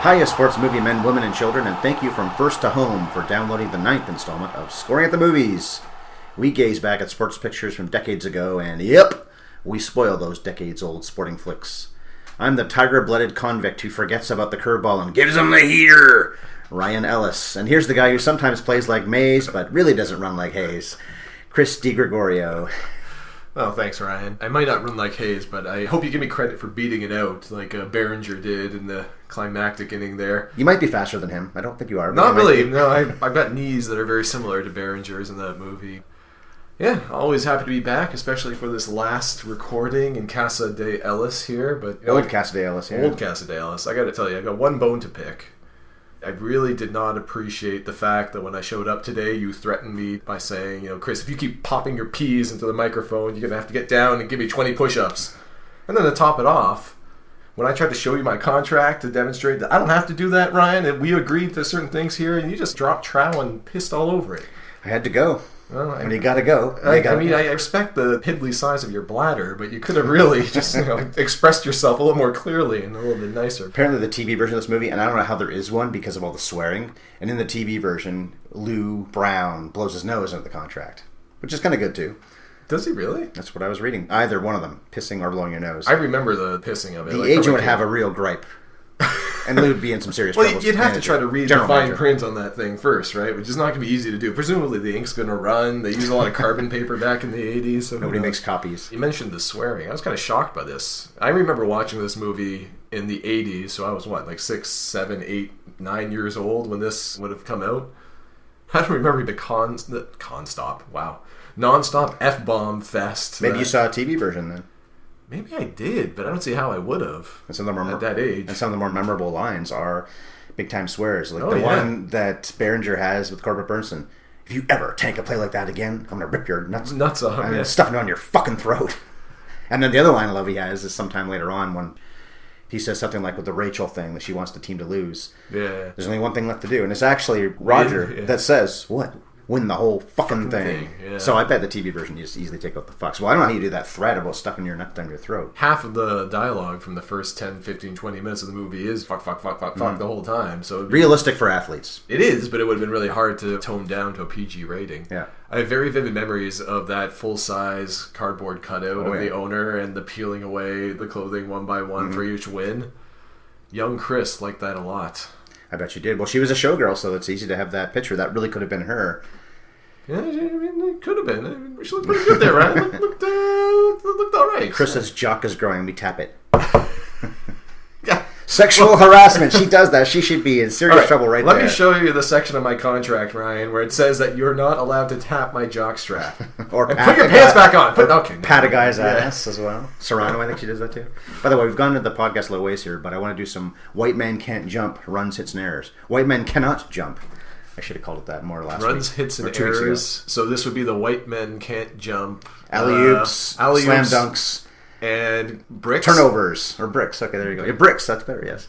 Hiya, sports movie men, women, and children, and thank you from First to Home for downloading the ninth installment of Scoring at the Movies. We gaze back at sports pictures from decades ago, and yep, we spoil those decades old sporting flicks. I'm the tiger blooded convict who forgets about the curveball and gives him the heater, Ryan Ellis. And here's the guy who sometimes plays like Mays, but really doesn't run like Hayes, Chris DiGregorio. Oh, thanks, Ryan. I might not run like Hayes, but I hope you give me credit for beating it out like uh, Berenger did in the climactic inning there. You might be faster than him. I don't think you are. Not really. No, I, I've got knees that are very similar to Berenger's in that movie. Yeah, always happy to be back, especially for this last recording in Casa de Ellis here. But you know, Old Cassidy Ellis, yeah. Old Casa de Ellis. I got to tell you, I got one bone to pick. I really did not appreciate the fact that when I showed up today, you threatened me by saying, you know, Chris, if you keep popping your peas into the microphone, you're gonna have to get down and give me 20 push-ups. And then to top it off, when I tried to show you my contract to demonstrate that I don't have to do that, Ryan, and we agreed to certain things here, and you just dropped trowel and pissed all over it. I had to go. Well, I- When you gotta go. I, I gotta mean, go. I respect the piddly size of your bladder, but you could have really just you know, expressed yourself a little more clearly and a little bit nicer. apparently the TV version of this movie, and I don't know how there is one because of all the swearing. And in the TV version, Lou Brown blows his nose into the contract, which is kind of good too. Does he really? That's what I was reading. Either one of them, pissing or blowing your nose. I remember the pissing of it. the like, agent would have a real gripe, and Lou would be in some serious Well, trouble. you'd have to try to read the General fine manager. print on that thing first, right? Which is not going to be easy to do. Presumably, the ink's going to run. They use a lot of carbon paper back in the '80s. So Nobody makes copies. You mentioned the swearing. I was kind of shocked by this. I remember watching this movie in the 80s, so I was what, like six, seven, eight, nine years old when this would have come out. I don't remember the con, the con stop. Wow, nonstop f bomb fest. Maybe that- you uh, saw a TV version then. Maybe I did, but I don't see how I would have. And some of the more At that age. and some of the more memorable lines are big time swears, like Oh, the yeah. one that Berenger has with Corbin Bernsen. If you ever tank a play like that again, I'm gonna rip your nuts Nuts off, and yeah. stuff it on your fucking throat. And then the other line I love he has is sometime later on when he says something like with the Rachel thing that she wants the team to lose. Yeah. There's only one thing left to do, and it's actually Roger yeah. that says what win the whole fucking, thing. thing, yeah. So I bet the TV version you just easily take out the fucks. Well, I don't know how you do that threat about stuffing your nuts down your throat. half of the dialogue from the first 10, 15, 20 minutes of the movie is fuck, fuck, fuck, fuck, Mm. fuck the whole time. So be- Realistic for athletes. it is, but it would have been really hard to tone down to a PG rating. Yeah. I have very vivid memories of that full size cardboard cutout Oh, of the owner and the peeling away the clothing one by one for Mm-hmm. each win. Young Chris liked that a lot. I bet you did. Well, she was a showgirl, so it's easy to have that picture. That really could have been her. Yeah, I mean, it could have been. I mean, she looked pretty good there, right? Looked, looked, uh, looked all right. Chris's jock is growing. We tap it. Sexual harassment. She does that. She should be in serious right, trouble right now. Let there. me show you the section of my contract, Ryan, where it says that you're not allowed to tap my jock strap. Or And pat put your pants guy- back on. Put, okay. Pat a guy's Yeah. ass as well. Serrano, I think she does that too. By the way, we've gone to the podcast a little ways here, but I want to do some white man can't jump runs, hits, and errors. White men cannot jump. I should have called it that more last Runs, week. hits, and two weeks ago. errors. So this would be the white men can't jump. Alley oops, uh, alley slam dunks, and bricks. turnovers, or bricks. Okay, there you go. Yeah, bricks, that's better, yes.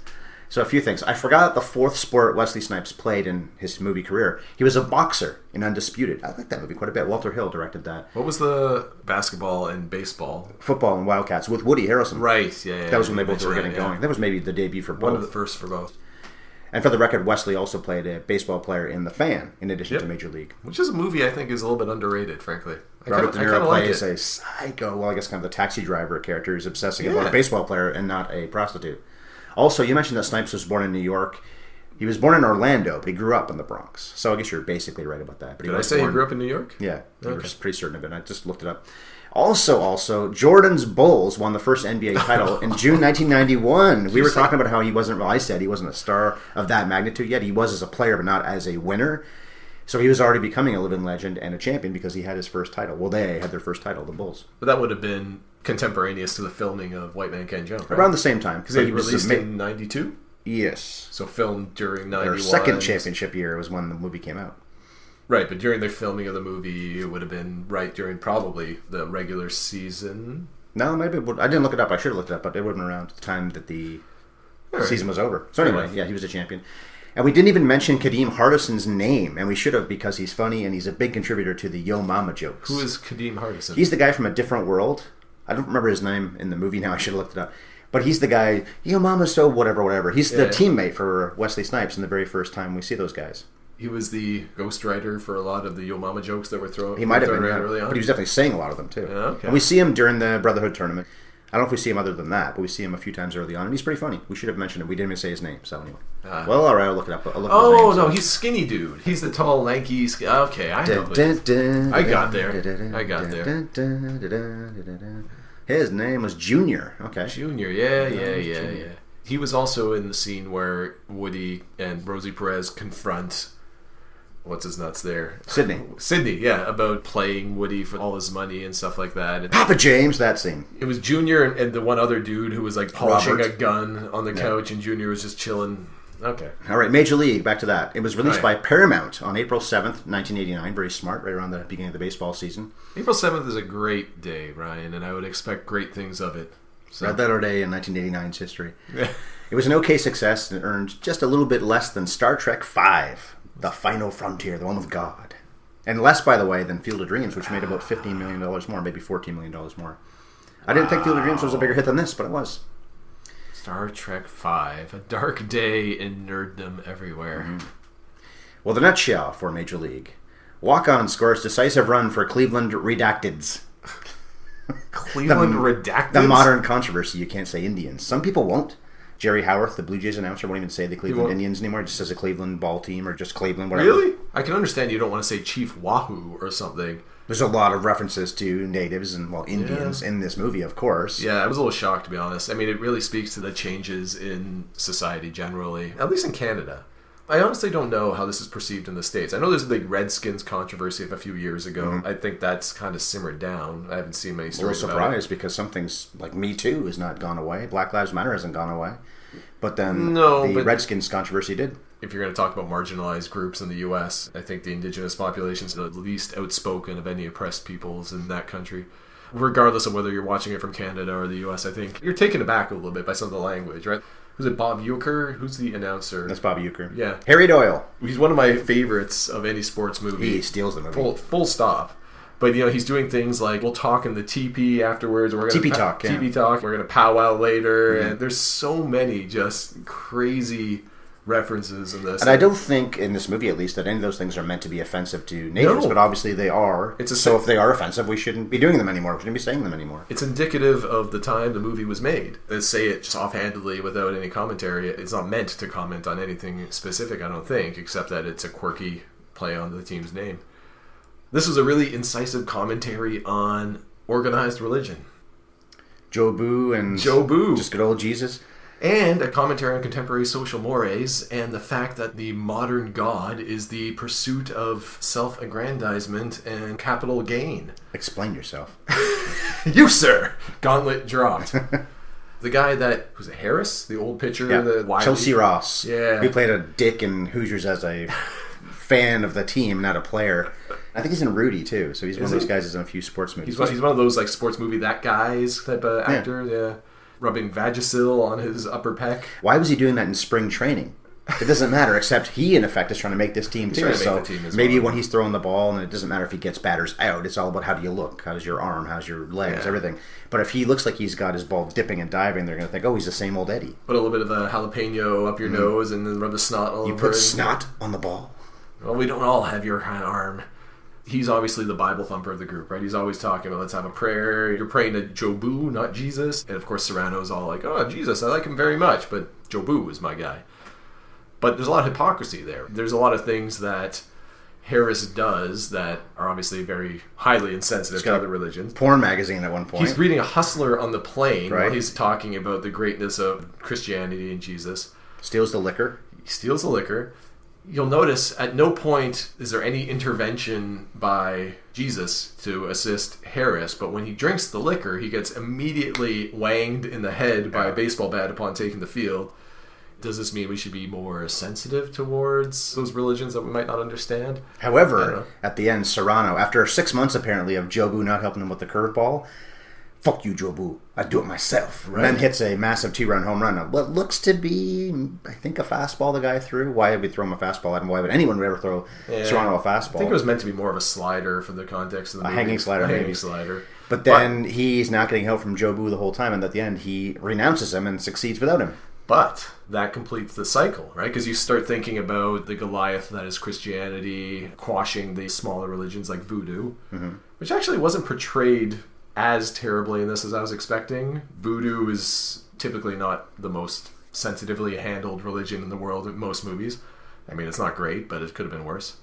So a few things. I forgot the fourth sport Wesley Snipes played in his movie career. He was a boxer in Undisputed. I like that movie quite a bit. Walter Hill directed that. What was the basketball and baseball? Football and Wildcats with Woody Harrelson. Right. Yeah. yeah That was when they both were getting that, yeah. going. That was maybe the debut for both. One of the first for both, And for the record, Wesley also played a baseball player in The Fan, in addition Yep. to Major League. which is a movie I think is a little bit underrated, frankly. I Robert kinda, De Niro like plays it. a psycho, well, I guess kind of the taxi driver character who's obsessing Yeah. about a baseball player and not a prostitute. Also, you mentioned that Snipes was born in New York. He was born in Orlando, but he grew up in the Bronx. So I guess you're basically right about that. But Did I was say he grew up in New York? Yeah, you were Okay. pretty certain of it. I just looked it up. Also, also, Jordan's Bulls won the first NBA title in June 1991. We were talking about how he wasn't. Well, I said he wasn't a star of that magnitude yet. He was as a player, but not as a winner. So he was already becoming a living legend and a champion because he had his first title. Well, they had their first title, the Bulls, But that would have been contemporaneous to the filming of White Man Can't Jump. Right? around the same time. because they he was released in '92, Yes, so filmed during '91. their second championship year was when the movie came out. Right, but during the filming of the movie, it would have been right during probably the regular season. No, maybe it would, I didn't look it up. I should have looked it up, but it would have been around the time that the right. season was over. So anyway, yeah, he was a champion. And we didn't even mention Kadeem Hardison's name, and we should have because he's funny and he's a big contributor to the Yo Mama jokes. Who is Kadeem Hardison? He's the guy from a different world. I don't remember his name in the movie now. I should have looked it up. But he's the guy. Yo Mama's so whatever, whatever. He's the Yeah. teammate for Wesley Snipes in the very first time we see those guys. He was the ghostwriter for a lot of the Yo Mama jokes that were thrown. He might have been, yeah. early on. but he was definitely saying a lot of them too. Yeah, okay. And we see him during the Brotherhood tournament. I don't know if we see him other than that, but we see him a few times early on, and he's pretty funny. We should have mentioned him. We didn't even say his name, so anyway. Ah. well, all right, I'll look it up. Look Oh name, no, so- he's skinny dude. He's the tall, lanky. sk- Okay, I know. Dun, dun, it is. dun, I got there. I got there. His name was Junior. Okay. Junior, yeah, yeah, yeah, yeah. He was also in the scene where Woody and Rosie Perez confront what's his nuts there, Sidney. Sidney, yeah, about playing Woody for all his money and stuff like that. And Papa James, that scene. it was Junior and, and the one other dude who was like polishing Robert. a gun on the couch, and Junior was just chilling. Okay, All right, Major League, back to that. It was released Right. by Paramount on April 7th, 1989. Very smart, right around the beginning of the baseball season. April seventh is a great day, Ryan, and I would expect great things of it. So, Red Letter Day in 1989's history. It was an okay success and earned just a little bit less than Star Trek V, The Final Frontier, the one with God. And less, by the way, than Field of Dreams, which made about $15 million more, maybe $14 million more. I didn't think Field of Dreams was a bigger hit than this, but it was. Star Trek Five, a dark day in nerddom everywhere. Mm-hmm. Well, the nutshell for Major League. Walk on scores decisive run for Cleveland Redacteds. Cleveland The- Redacted. The modern controversy, you can't say Indians. Some people won't. Jerry Howarth, the Blue Jays announcer, won't even say the Cleveland? Indians anymore. It just says a Cleveland ball team or just Cleveland, whatever. Really? I can understand you don't want to say Chief Wahoo or something. There's a lot of references to natives and, well, Indians in this movie, of course. Yeah, I was a little shocked to be honest. I mean, it really speaks to the changes in society generally, at least in Canada. I honestly don't know how this is perceived in the States. I know there's a big Redskins controversy of a few years ago. I think that's kind of simmered down. I haven't seen many Mm-hmm. A little about it. surprised because some things like Me Too has not gone away. Black Lives Matter hasn't gone away. But then No, the Redskins controversy did. if you're going to talk about marginalized groups in the U.S., I think the indigenous population is the least outspoken of any oppressed peoples in that country. Regardless of whether you're watching it from Canada or the U.S., I think you're taken aback a little bit by some of the language, right? Was it Bob Uecker? Who's the announcer? That's Bob Uecker. Yeah. Harry Doyle. He's one of my favorites of any sports movie. He steals the movie. Full, full stop. But you know he's doing things like we'll talk in the TP afterwards. We're gonna TP talk, yeah. Mm-hmm. TP talk. We're gonna powwow later, and there's so many just crazy references in this. And I don't think, in this movie at least, that any of those things are meant to be offensive to natives, No. but obviously they are. It's a so if they are offensive, we shouldn't be doing them anymore. We shouldn't be saying them anymore. It's indicative of the time the movie was made. They say it just offhandedly without any commentary. It's not meant to comment on anything specific, I don't think, except that it's a quirky play on the team's name. This was a really incisive commentary on organized religion. Jobu and Jobu. just good old Jesus. And a commentary on contemporary social mores and the fact that the modern God is the pursuit of self aggrandizement and capital gain. Explain yourself. You, sir! Gauntlet dropped. the guy that, was it, Harris? The old pitcher? Yeah. The wily- Chelsea Ross. Yeah. Who played a dick in Hoosiers as a fan of the team, not a player. I think he's in Rudy too, so he's one Is of those guys that's in a few sports movies. He's one, he's one of those like sports movie that guys type of actor. Yeah. Rubbing Vagisil on his upper peck. Why was he doing that in spring training? It doesn't matter, except he, in effect, is trying to make this team too. to So team maybe well. when he's throwing the ball, and it doesn't matter if he gets batters out, it's all about how do you look, how's your arm, how's your legs, Yeah. everything. But if he looks like he's got his ball dipping and diving, they're going to think, oh, he's the same old Eddie. Put a little bit of a jalapeno up your mm-hmm. nose and then rub the snot all You over put it. snot on the ball. Well, we don't all have your kind of arm. He's obviously the Bible thumper of the group, right? He's always talking about let's have a prayer. You're praying to Jobu, not Jesus. And of course, Serrano's all like, oh, Jesus, I like him very much, but Jobu is my guy. But there's a lot of hypocrisy there. There's a lot of things that Harris does that are obviously very highly insensitive to other religions. Porn magazine at one point. He's reading a hustler on the plane while he's talking about the greatness of Christianity and Jesus. Steals the liquor. He steals the liquor. You'll notice at no point is there any intervention by Jesus to assist Harris, but when he drinks the liquor, he gets immediately wanged in the head by a baseball bat upon taking the field. Does this mean we should be more sensitive towards those religions that we might not understand? However, at the end, Serrano, after six months apparently of Jobu not helping him with the curveball, fuck you, Joe Jobu, I do it myself. And then hits a massive two-run home run. What looks to be, I think, a fastball. The guy threw. Why would we throw him a fastball at him? Why would anyone ever throw Serrano a fastball? I think it was meant to be more of a slider for the context of the A movie. hanging slider, A hanging maybe. slider. But then he's not getting help from Joe Jobu the whole time, and at the end he renounces him and succeeds without him. But that completes the cycle, right? Because you start thinking about the Goliath that is Christianity, quashing the smaller religions like voodoo, mm-hmm. which actually wasn't portrayed as terribly in this as I was expecting. Voodoo is typically not the most sensitively handled religion in the world in most movies. I mean, it's not great, but it could have been worse.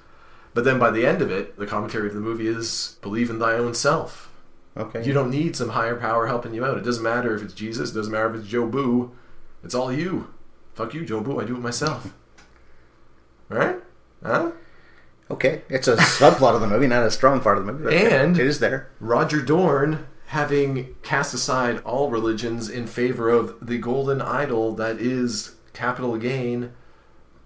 But then by the end of it, the commentary of the movie is believe in thy own self. Okay. You don't need some higher power helping you out. It doesn't matter if it's Jesus. It doesn't matter if it's Jobu. It's all you. Fuck you, Jobu. I do it myself. Right? Huh? Okay. It's a subplot of the movie, not a strong part of the movie. but And- it is there. Roger Dorn, having cast aside all religions in favor of the golden idol that is capital gain,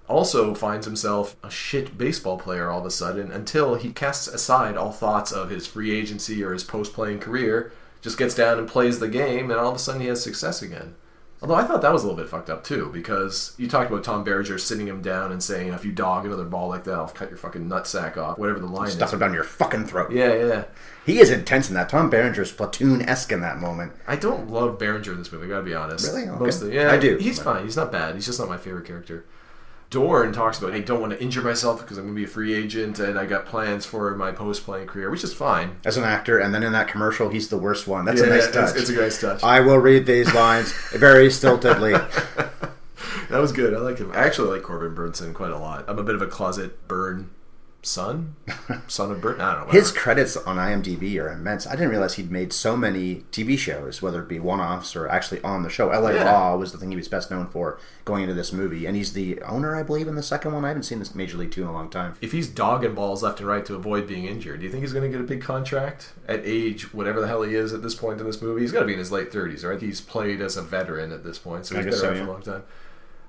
also finds himself a shit baseball player all of a sudden until he casts aside all thoughts of his free agency or his post playing career, just gets down and plays the game, and all of a sudden he has success again. Although I thought that was a little bit fucked up too, because you talked about Tom Berger sitting him down and saying, if you dog another ball like that, I'll cut your fucking nutsack off, whatever the line is. Stuff is. it down your fucking throat. Yeah, yeah. He is intense in that. Tom Berenger's platoon esque in that moment. I don't love Berenger in this movie. I gotta be honest. Really? Okay. Mostly, yeah. I do. He's fine. He's not bad. He's just not my favorite character. Dorn talks about, hey, don't want to injure myself because I'm gonna be a free agent and I got plans for my post-playing career, which is fine. As an actor, and then in that commercial, he's the worst one. That's Yeah, a nice it's- touch. it's a nice touch. I will read these lines very stiltedly. That was good. I like him. I actually like Corbin Bernsen quite a lot. I'm a bit of a closet Burn son, son of Burn. I don't know. His credits on IMDb are immense. I didn't realize he'd made so many TV shows, whether it be one-offs or actually on the show. LA Yeah. Law was the thing he was best known for going into this movie, and he's the owner, I believe, in the second one. I haven't seen this Major League Two in a long time. if he's dogging balls left and right to avoid being injured, do you think he's going to get a big contract at age whatever the hell he is at this point in this movie? He's got to be in his late thirties, right? He's played as a veteran at this point, so he's been guess so, yeah. for a long time.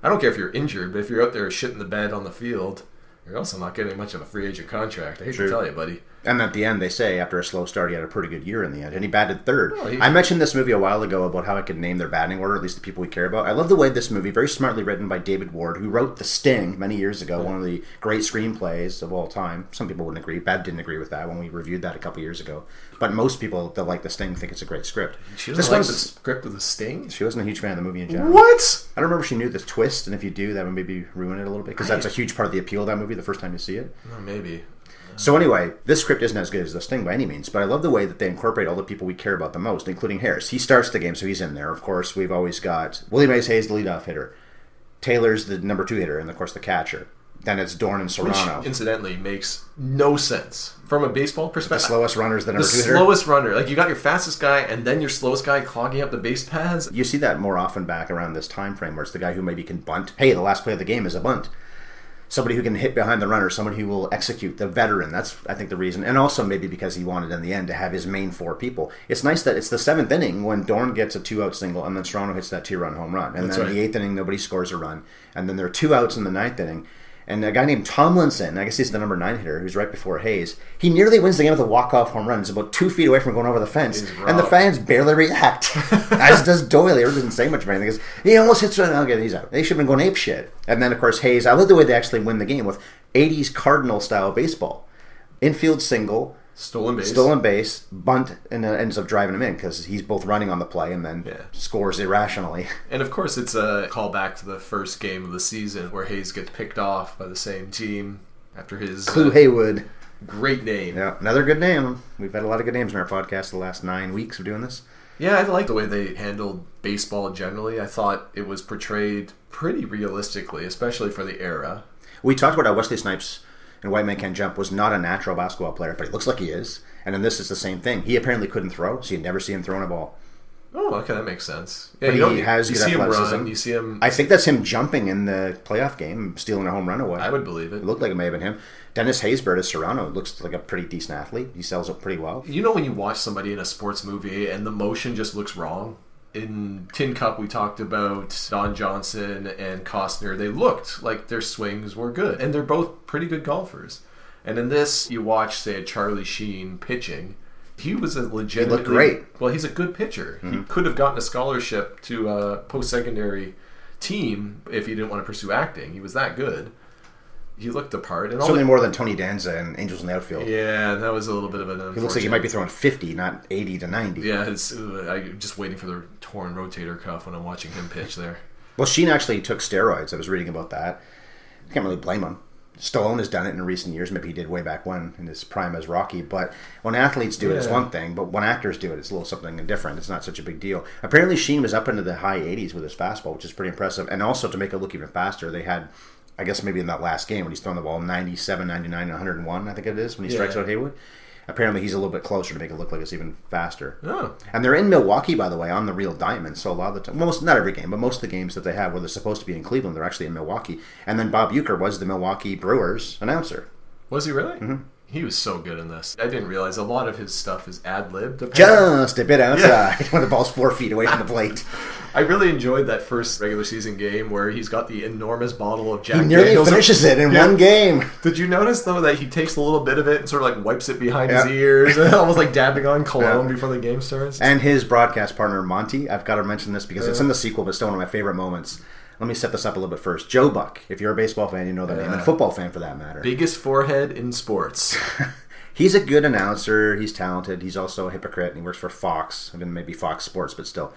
I don't care if you're injured, but if you're out there shitting the bed on the field, you're also not getting much of a free agent contract. I hate True. to tell you, buddy. And at the end, they say after a slow start, he had a pretty good year in the end, and he batted third. Oh, he- I mentioned this movie a while ago about how I could name their batting order, at least the people we care about. I love the way this movie, very smartly written by David Ward, who wrote The Sting many years ago, one of the great screenplays of all time. Some people wouldn't agree. Bab didn't agree with that when we reviewed that a couple years ago. But most people that like The Sting think it's a great script. She doesn't This like one's- the script of the Sting. She wasn't a huge fan of the movie in general. What? I don't remember if she knew the twist, and if you do, that would maybe ruin it a little bit because that's a huge part of the appeal of that movie the first time you see it. Maybe. So anyway, this script isn't as good as this thing by any means, but I love the way that they incorporate all the people we care about the most, including Harris. He starts the game, so he's in there. Of course, we've always got Willie Mays Hayes, the leadoff hitter. Taylor's the number two hitter, and of course the catcher. Then it's Dorn and Which, Serrano. incidentally, makes no sense from a baseball perspective. the slowest runners, the the number two hitter. slowest runner. Like you got your fastest guy, and then your slowest guy clogging up the base paths. You see that more often back around this time frame where it's the guy who maybe can bunt. Hey, the last play of the game is a bunt. Somebody who can hit behind the runner, somebody who will execute, the veteran. That's, I think, the reason. And also maybe because he wanted in the end to have his main four people. It's nice that it's the seventh inning when Dorn gets a two out single and then Serrano hits that two run home run. And That's then right. the eighth inning, nobody scores a run. And then there are two outs in the ninth inning. And a guy named Tomlinson, I guess he's the number nine hitter, who's right before Hayes, he nearly wins the game with a walk-off home run. He's about two feet away from going over the fence. And the fans barely react. As does Doyle. He doesn't say much of anything. He goes, He almost hits one. Okay, he's out. They should have been going ape shit. And then, of course, Hayes. I love the way they actually win the game with 80s Cardinal style baseball. Infield single, Stolen base. stolen base, bunt, and uh, ends up driving him in because he's both running on the play and then Yeah. scores irrationally. And of course, it's a callback to the first game of the season where Hayes gets picked off by the same team after his Clu uh, Haywood. great name. Yeah, another good name. We've had a lot of good names in our podcast the last nine weeks of doing this. Yeah, I like the way they handled baseball generally. I thought it was portrayed pretty realistically, especially for the era. We talked about how Wesley Snipes in White Man Can't Jump was not a natural basketball player, but he looks like he is. And in this, it's the same thing. He apparently couldn't throw, so you never see him throwing a ball. Oh, okay, that makes sense. Yeah, But you he has you good see him run, you see him. I think that's him jumping in the playoff game, stealing a home run away. I would believe it. It looked like it may have been him. Dennis Haysbert as Serrano looks like a pretty decent athlete. He sells it pretty well. You know when you watch somebody in a sports movie and the motion just looks wrong? In Tin Cup, we talked about Don Johnson and Costner. They looked like their swings were good, and they're both pretty good golfers. And in this, you watch, say, Charlie Sheen pitching. He was a legitimate. great. Well, he's a good pitcher. He mm-hmm. could have gotten a scholarship to a post-secondary team if he didn't want to pursue acting. He was that good. He looked the part, and Certainly the- more than Tony Danza and Angels in the Outfield. yeah, that was a little bit of an. He looks like he might be throwing 50, not 80 to 90. Yeah, it's, uh, I'm just waiting for the torn rotator cuff when I'm watching him pitch there. Well, Sheen actually took steroids. I was reading about that. I Can't really blame him. Stallone has done it in recent years. Maybe he did way back when in his prime as Rocky. But when athletes do it, it's one thing. But when actors do it, it's a little something different. It's not such a big deal. Apparently, Sheen was up into the high 80s with his fastball, which is pretty impressive. And also to make it look even faster, they had, I guess maybe in that last game when he's throwing the ball 97, 99, 101, I think it is when he strikes out Haywood. Apparently, he's a little bit closer to make it look like it's even faster. Oh, And they're in Milwaukee, by the way, on the real diamond. So a lot of the time, most not every game, but most of the games that they have where they're supposed to be in Cleveland, they're actually in Milwaukee. And then Bob Uecker was the Milwaukee Brewers announcer. was he really? Mm-hmm. He was so good in this. I didn't realize a lot of his stuff is ad libbed. Just a bit outside when the ball's four feet away from the plate. I really enjoyed that first regular season game where he's got the enormous bottle of Jack He nearly Daniels. finishes it in Yeah. one game. Did you notice though that he takes a little bit of it and sort of like wipes it behind his ears, almost like dabbing on cologne Yeah. before the game starts? And his broadcast partner, Monty, I've got to mention this because it's in the sequel, but still one of my favorite moments. Let me set this up a little bit first. Joe Buck, if you're a baseball fan, you know the name, and Yeah. football fan for that matter. Biggest forehead in sports. He's a good announcer. He's talented. He's also a hypocrite. And he works for Fox, I mean, maybe Fox Sports, but still,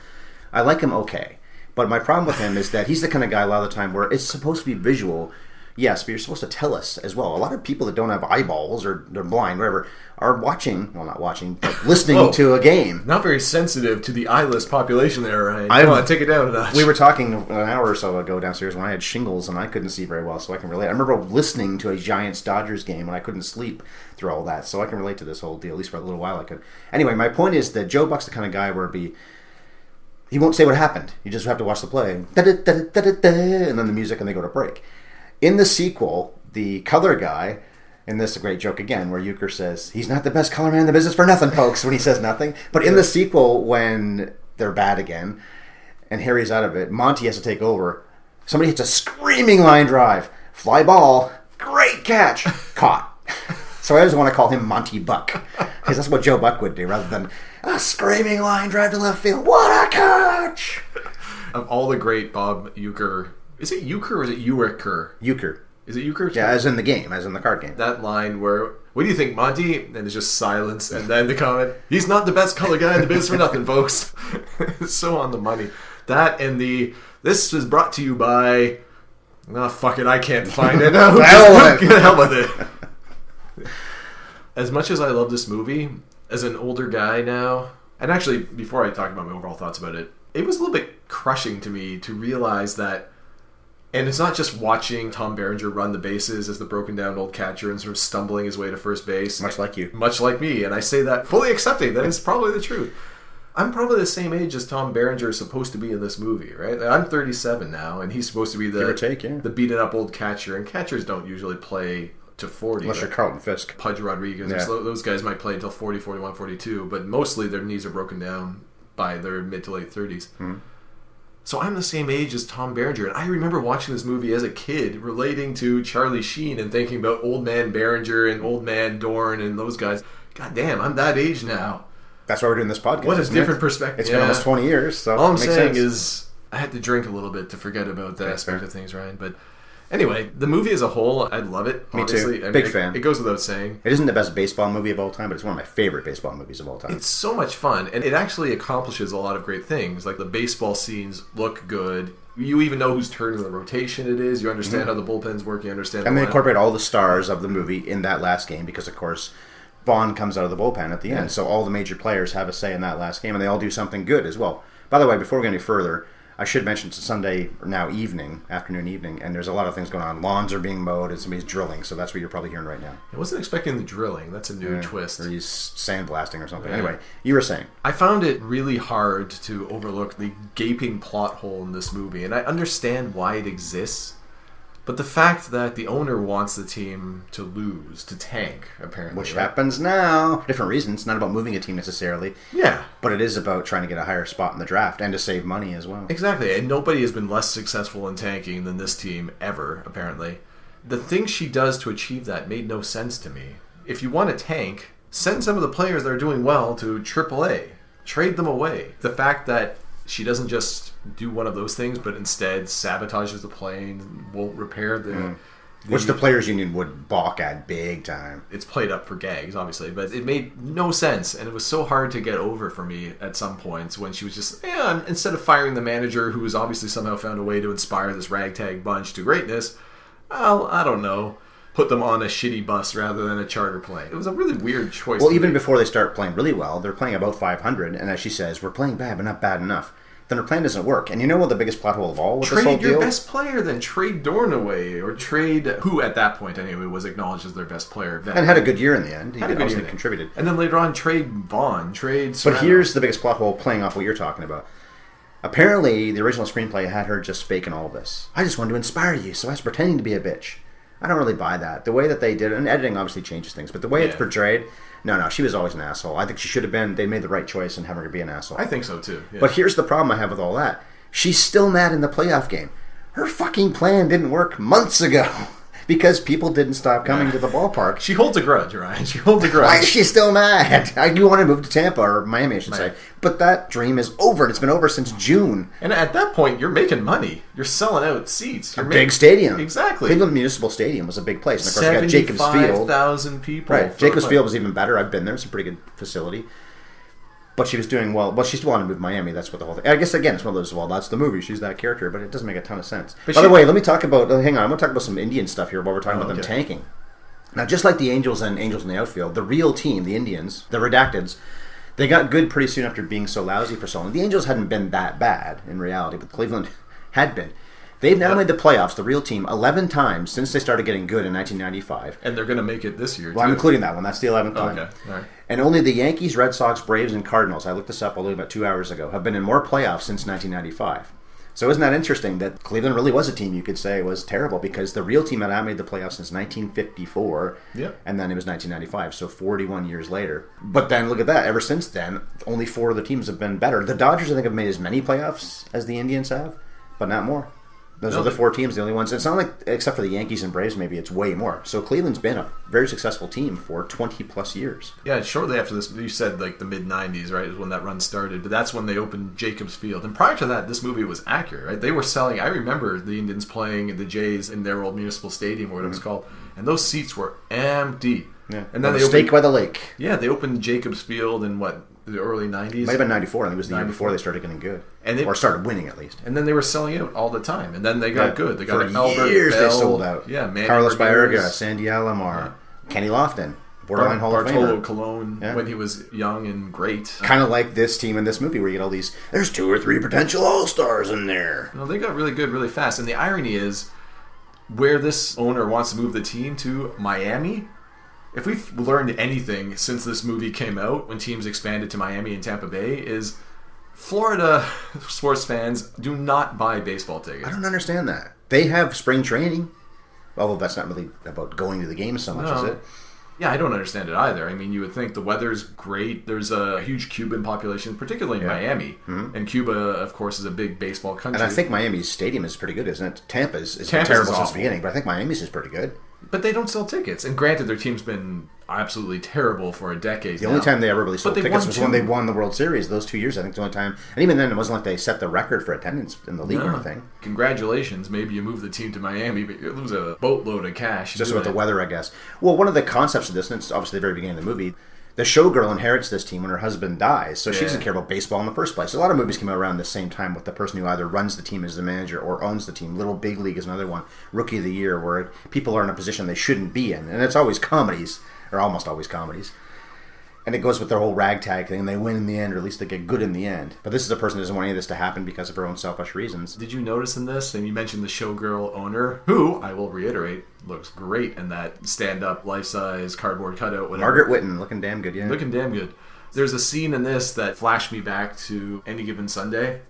I like him okay. But my problem with him is that he's the kind of guy a lot of the time where it's supposed to be visual, yes, but you're supposed to tell us as well. A lot of people that don't have eyeballs or they're blind, whatever, are watching. Well, not watching, but listening Whoa. to a game. Not very sensitive to the eyeless population there, right? I- want to take it down a notch. We were talking an hour or so ago downstairs when I had shingles and I couldn't see very well, so I can relate. I remember listening to a Giants Dodgers game and I couldn't sleep through all that, so I can relate to this whole deal. At least for a little while, I could. Anyway, my point is that Joe Buck's the kind of guy where be. He won't say what happened. You just have to watch the play. Da-da-da-da-da-da, And then the music, and they go to break. In the sequel, the color guy, and this is a great joke again, where Uecker says, He's not the best color man in the business for nothing, folks, when he says nothing. But in the sequel, when they're bad again, and Harry's out of it, Monty has to take over. Somebody hits a screaming line drive. Fly ball. Great catch. Caught. So I always want to call him Monty Buck. Because that's what Joe Buck would do rather than a screaming line drive to left field. What a catch! of all the great Bob Uecker, is it Euchre or is it Euchre? Euchre. Is it Euchre? Yeah, as in the game, as in the card game. that line where what do you think monty and there's just silence and then the comment he's not the best color guy in the biz for nothing folks so on the money that and the this is brought to you by oh fuck it i can't find it no it. get hell with it as much as i love this movie as an older guy now and actually before i talk about my overall thoughts about it it was a little bit crushing to me to realize that and it's not just watching Tom Berenger run the bases as the broken down old catcher and sort of stumbling his way to first base. Much like you. Much like me. And I say that fully accepting that is probably the truth. I'm probably the same age as Tom Berenger is supposed to be in this movie, right? I'm 37 now, and he's supposed to be the, take, yeah. the beaten up old catcher. And catchers don't usually play to 40. Unless you're? Carlton Fisk. Pudge Rodriguez. Yeah. Those guys might play until 40, 41, 42, but mostly their knees are broken down by their mid to late 30s. Hmm. So I'm the same age as Tom Berenger, and I remember watching this movie as a kid, relating to Charlie Sheen and thinking about Old Man Berenger and Old Man Dorn and those guys. God damn, I'm that age now. That's why we're doing this podcast. What a different it? perspective. It's been almost 20 years, so All I'm makes saying sense. is I had to drink a little bit to forget about that That's aspect fair. of things, Ryan. But anyway, the movie as a whole, I love it. Me too. Obviously. I Big it- fan. It goes without saying. It isn't the best baseball movie of all time, but it's one of my favorite baseball movies of all time. It's so much fun, and it actually accomplishes a lot of great things. Like the baseball scenes look good. You even know whose turn in the rotation it is. You understand how the bullpen's work. You understand. Mm-hmm. and the they line- incorporate all the stars of the movie in that last game because, of course, Vaughn comes out of the bullpen at the Yeah. end. So all the major players have a say in that last game, and they all do something good as well. By the way, before we go any further, I should mention it's Sunday now evening, afternoon, evening, and there's a lot of things going on. Lawns are being mowed, and somebody's drilling, so that's what you're probably hearing right now. I wasn't expecting the drilling. That's a new twist. Or he's sandblasting or something. Yeah. Anyway, you were saying. I found it really hard to overlook the gaping plot hole in this movie, and I understand why it exists. But the fact that the owner wants the team to lose, to tank, apparently. Which right? happens now. Different reasons. Not about moving a team necessarily, Yeah. but it is about trying to get a higher spot in the draft and to save money as well. Exactly, and nobody has been less successful in tanking than this team ever, apparently. The things she does to achieve that made no sense to me. If you want to tank, send some of the players that are doing well to AAA. Trade them away. The fact that she doesn't just do one of those things, but instead sabotages the plane, won't repair the. Mm. Which the players' union would balk at big time. it's played up for gags, obviously, but it made no sense, and it was so hard to get over for me at some points when she was just, yeah, instead of firing the manager who has obviously somehow found a way to inspire this ragtag bunch to greatness, well, I don't know, put them on a shitty bus rather than a charter plane. It was a really weird choice. Well, even make. before they start playing really well, they're playing about 500, and as she says, we're playing bad, but not bad enough. Then her plan doesn't work. And you know what the biggest plot hole of all with this whole Trade your deal? best player, then trade Dorn away, or trade who at that point anyway was acknowledged as their best player. and had a good year in the end. He Had a good obviously year. contributed. And then later on, trade Vaughn, trade. But here's the biggest plot hole playing off what you're talking about. Apparently, the original screenplay had her just faking all this. I just wanted to inspire you, so I was pretending to be a bitch. I don't really buy that. The way that they did it, and editing obviously changes things, but the way it's portrayed, no, no, she was always an asshole. I think she should have been, they made the right choice in having her be an asshole. I think so too. yeah. But here's the problem I have with all that. She's still mad in the playoff game. Her fucking plan didn't work months ago because people didn't stop coming to the ballpark. She holds a grudge, Ryan. She holds a grudge. Why is she still mad? I do want to move to Tampa or Miami, I should say. But that dream is over, and it's been over since June. and at that point, you're making money. You're selling out seats. You're Big making- stadium. Exactly. Cleveland Municipal Stadium was a big place. And of course, you got Jacobs Field. thousand people. Right. Jacobs a Field was even better. I've been there. It's a pretty good facility. But she was doing well. Well, she still wanted to move to Miami. That's what the whole thing. I guess again, it's one of those. Well, that's the movie. She's that character, but it doesn't make a ton of sense. But By she- the way, let me talk about. oh, hang on, I'm going to talk about some Indian stuff here while we're talking Oh, about them tanking. Now, just like the Angels and Angels in the outfield, the real team, the Indians, the Redacteds, they got good pretty soon after being so lousy for so long. The Angels hadn't been that bad in reality, but Cleveland had been. They've now made the playoffs, the real team, 11 times since they started getting good in 1995. and they're going to make it this year. Well, I'm including that one. That's the 11th time. Okay, all right. And only the Yankees, Red Sox, Braves, and Cardinals, I looked this up only about two hours ago, have been in more playoffs since 1995. So isn't that interesting that Cleveland really was a team you could say was terrible because the real team had not made the playoffs since 1954, Yep. and then it was 1995, so 41 years later. But then look at that. Ever since then, only four of the teams have been better. The Dodgers, I think, have made as many playoffs as the Indians have, but not more. Those No, are the four teams, the only ones. It's not like, except for the Yankees and Braves, maybe it's way more. So Cleveland's been a very successful team for 20 plus years. Yeah, shortly after this, you said like the mid '90s, right? Is when that run started. But that's when they opened Jacobs Field. And prior to that, this movie was accurate, right? They were selling. I remember the Indians playing the Jays in their old municipal stadium, or what it was mm-hmm. called, and those seats were empty. Yeah. And then On they opened, by the lake. yeah, they opened Jacobs Field in what the early '90s. Might have been 94. I think it was the year before they started getting good. And they- or started winning, at least. And then they were selling out all the time. And then they got Yeah. good. They got For Albert years Bell, they sold out. Yeah, Manny Carlos Baerga, Sandy Alomar, Kenny Lofton, borderline Hall of Bartolo Famer. Colon Yeah. when he was young and great. Kind of like this team in this movie where you get all these, there's two or three potential all-stars in there. No, they got really good really fast. And the irony is, where this owner wants to move the team to Miami. If we've learned anything since this movie came out, when teams expanded to Miami and Tampa Bay, is Florida sports fans do not buy baseball tickets. I don't understand that. They have spring training. Although that's not really about going to the games so much, No. is it? Yeah, I don't understand it either. I mean, you would think the weather's great. There's a huge Cuban population, particularly in Miami, and Cuba, of course, is a big baseball country. Mm-hmm. And I think Miami's stadium is pretty good, isn't it? Tampa's is Tampa's terrible is since the beginning, but I think Miami's is pretty good. But they don't sell tickets. And granted, their team's been absolutely terrible for a decade. The only time they ever really sold tickets was two. when they won the World Series. Those two years, I think, the only time. And even then, it wasn't like they set the record for attendance in the league or anything. Congratulations. Maybe you move the team to Miami, but you lose a boatload of cash. Just about the weather, I guess. Well, one of the concepts of this, and it's obviously the very beginning of the movie, the showgirl inherits this team when her husband dies, so she doesn't care about baseball in the first place. A lot of movies came out around the same time with the person who either runs the team as the manager or owns the team. Little Big League is another one. Rookie of the Year, where people are in a position they shouldn't be in, and it's always comedies, or almost always comedies. And it goes with their whole ragtag thing. and They win in the end, or at least they get good in the end. But this is a person who doesn't want any of this to happen because of her own selfish reasons. Did you notice in this? And you mentioned the showgirl owner, who I will reiterate looks great in that stand-up, life-size cardboard cutout. Whatever. Margaret Whitton looking damn good, yeah. looking damn good. There's a scene in this that flashed me back to any given Sunday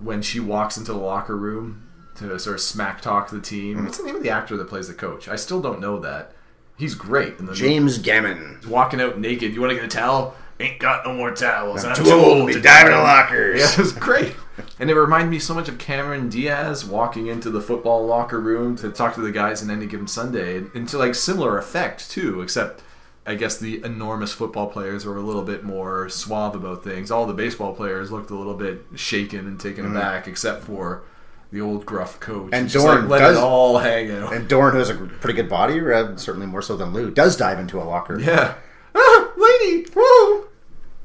when she walks into the locker room to sort of smack talk the team. Mm-hmm. What's the name of the actor that plays the coach? I still don't know that. He's great. And then James Gammon. walking out naked. You want to get a towel? Ain't got no more towels. I'm, too old to diving in lockers. Yeah, it was great. And it reminded me so much of Cameron Diaz walking into the football locker room to talk to the guys in any given Sunday, and to like similar effect too. Except, I guess the enormous football players were a little bit more suave about things. All the baseball players looked a little bit shaken and taken mm-hmm. aback, except for the old gruff coach. And Dorn like, let does- it all hang out. And Dorn, who has a pretty good body, uh, certainly more so than Lou, does dive into a locker. Yeah. Ah, lady! Woo!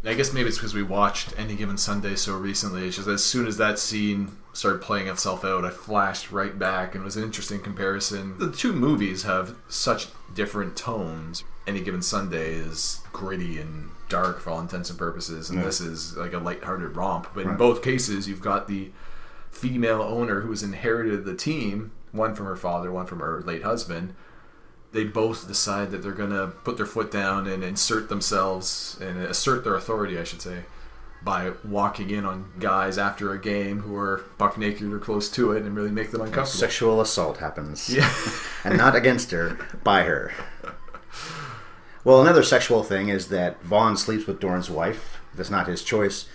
I guess maybe it's because we watched Any Given Sunday so recently. It's just as soon as that scene started playing itself out, I flashed right back, and it was an interesting comparison. The two movies have such different tones. Any Given Sunday is gritty and dark for all intents and purposes, and this is like a lighthearted romp. But in both cases, you've got the female owner who has inherited the team, one from her father, one from her late husband they both decide that they're going to put their foot down and insert themselves and assert their authority, I should say, by walking in on guys after a game who are buck naked or close to it and really make them uncomfortable. Sexual assault happens. Yeah. and not against her, by her. Well, another sexual thing is that Vaughn sleeps with Dorn's wife. That's not his choice.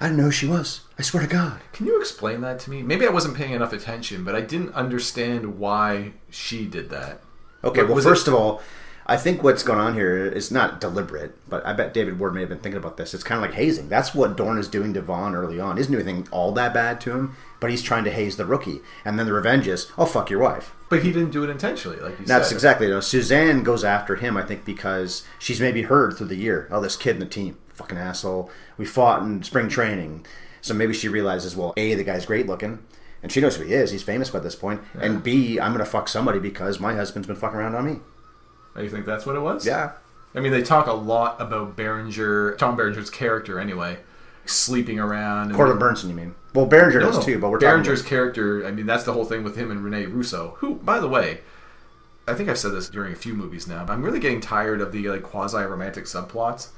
I didn't know who she was. I swear to God. Can you explain that to me? Maybe I wasn't paying enough attention, but I didn't understand why she did that. Okay, well, was first it- of all, I think what's going on here is not deliberate, but I bet David Ward may have been thinking about this. It's kind of like hazing. That's what Dorn is doing to Vaughn early on. Isn't anything all that bad to him, but he's trying to haze the rookie. And then the revenge is, oh, fuck your wife. But he didn't do it intentionally, like you said. That's said. exactly it. Suzanne goes after him, I think, because she's maybe heard through the year, oh, this kid in the team, fucking asshole. We fought in spring training. So maybe she realizes, well, A, the guy's great looking, and she knows who he is. He's famous by this point. And B, I'm going to fuck somebody because my husband's been fucking around on me. Oh, You think that's what it was? Yeah. I mean, they talk a lot about Berenger, Tom Berenger's character anyway, sleeping around. Corbin Bernsen, you mean? Well, Berenger No, does too, but we're talking Berenger's about, character. I mean, that's the whole thing with him and Rene Russo. Who, by the way, I think I've said this during a few movies now. I'm really getting tired of the like quasi-romantic subplots.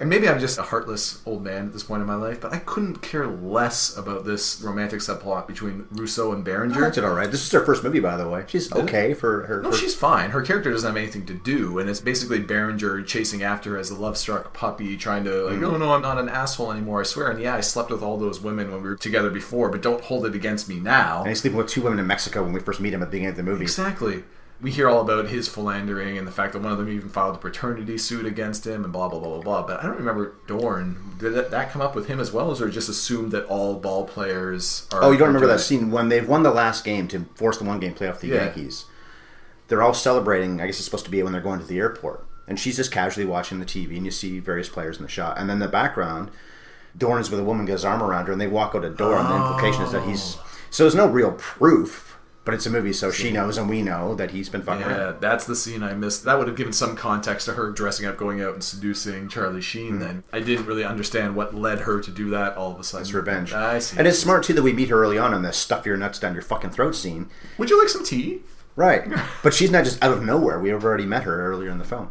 And maybe I'm just a heartless old man at this point in my life, but I couldn't care less about this romantic subplot between Russo and Berenger. That's it all right. This is her first movie, by the way. She's okay for her. No, she's fine. Her character doesn't have anything to do, and it's basically Berenger chasing after her as a love-struck puppy, trying to like, mm-hmm. oh no, I'm not an asshole anymore. I swear. And yeah, I slept with all those women when we were together before, but don't hold it against me now. And he's sleeping with two women in Mexico when we first meet him at the beginning of the movie. Exactly. We hear all about his philandering and the fact that one of them even filed a paternity suit against him and blah blah blah blah blah. But I don't remember Dorn. Did that, that come up with him as well, or just assumed that all ball players are? Oh, you don't remember that scene when they've won the last game to force the one game playoff the Yeah. Yankees? They're all celebrating. I guess it's supposed to be when they're going to the airport, and she's just casually watching the TV, and you see various players in the shot, and then the background, Dorn is with a woman, got his arm around her, and they walk out a door, and the implication is that he's. So there's no real proof, but it's a movie, so she knows and we know that he's been fucking around. Yeah, that's the scene I missed. That would have given some context to her dressing up, going out, and seducing Charlie Sheen. Hmm. Then I didn't really understand what led her to do that. All of a sudden, It's revenge. I see. And it's smart too that we meet her early on in this stuff your nuts down your fucking throat scene. Would you like some tea? Right. But she's not just out of nowhere. We have already met her earlier in the film.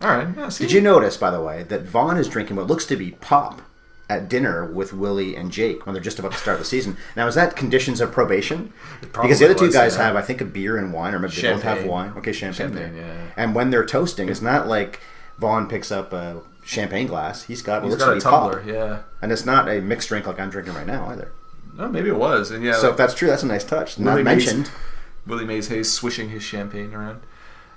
All right. Yeah, see? Did you notice, by the way, that Vaughn is drinking what looks to be pop at dinner with Willie and Jake when they're just about to start the season? Now, is that conditions of probation? Because the other two was, guys yeah. have, I think, a beer and wine, or maybe they both have wine. Okay, champagne. Champagne, yeah. And when they're toasting, it's not like Vaughn picks up a champagne glass. He's got He's got a tumbler. pop. Yeah. And it's not a mixed drink like I'm drinking right now either. No, maybe it was. And yeah, So like if that's true, that's a nice touch. Not Willie Mays- mentioned. Willie Mays Hayes swishing his champagne around.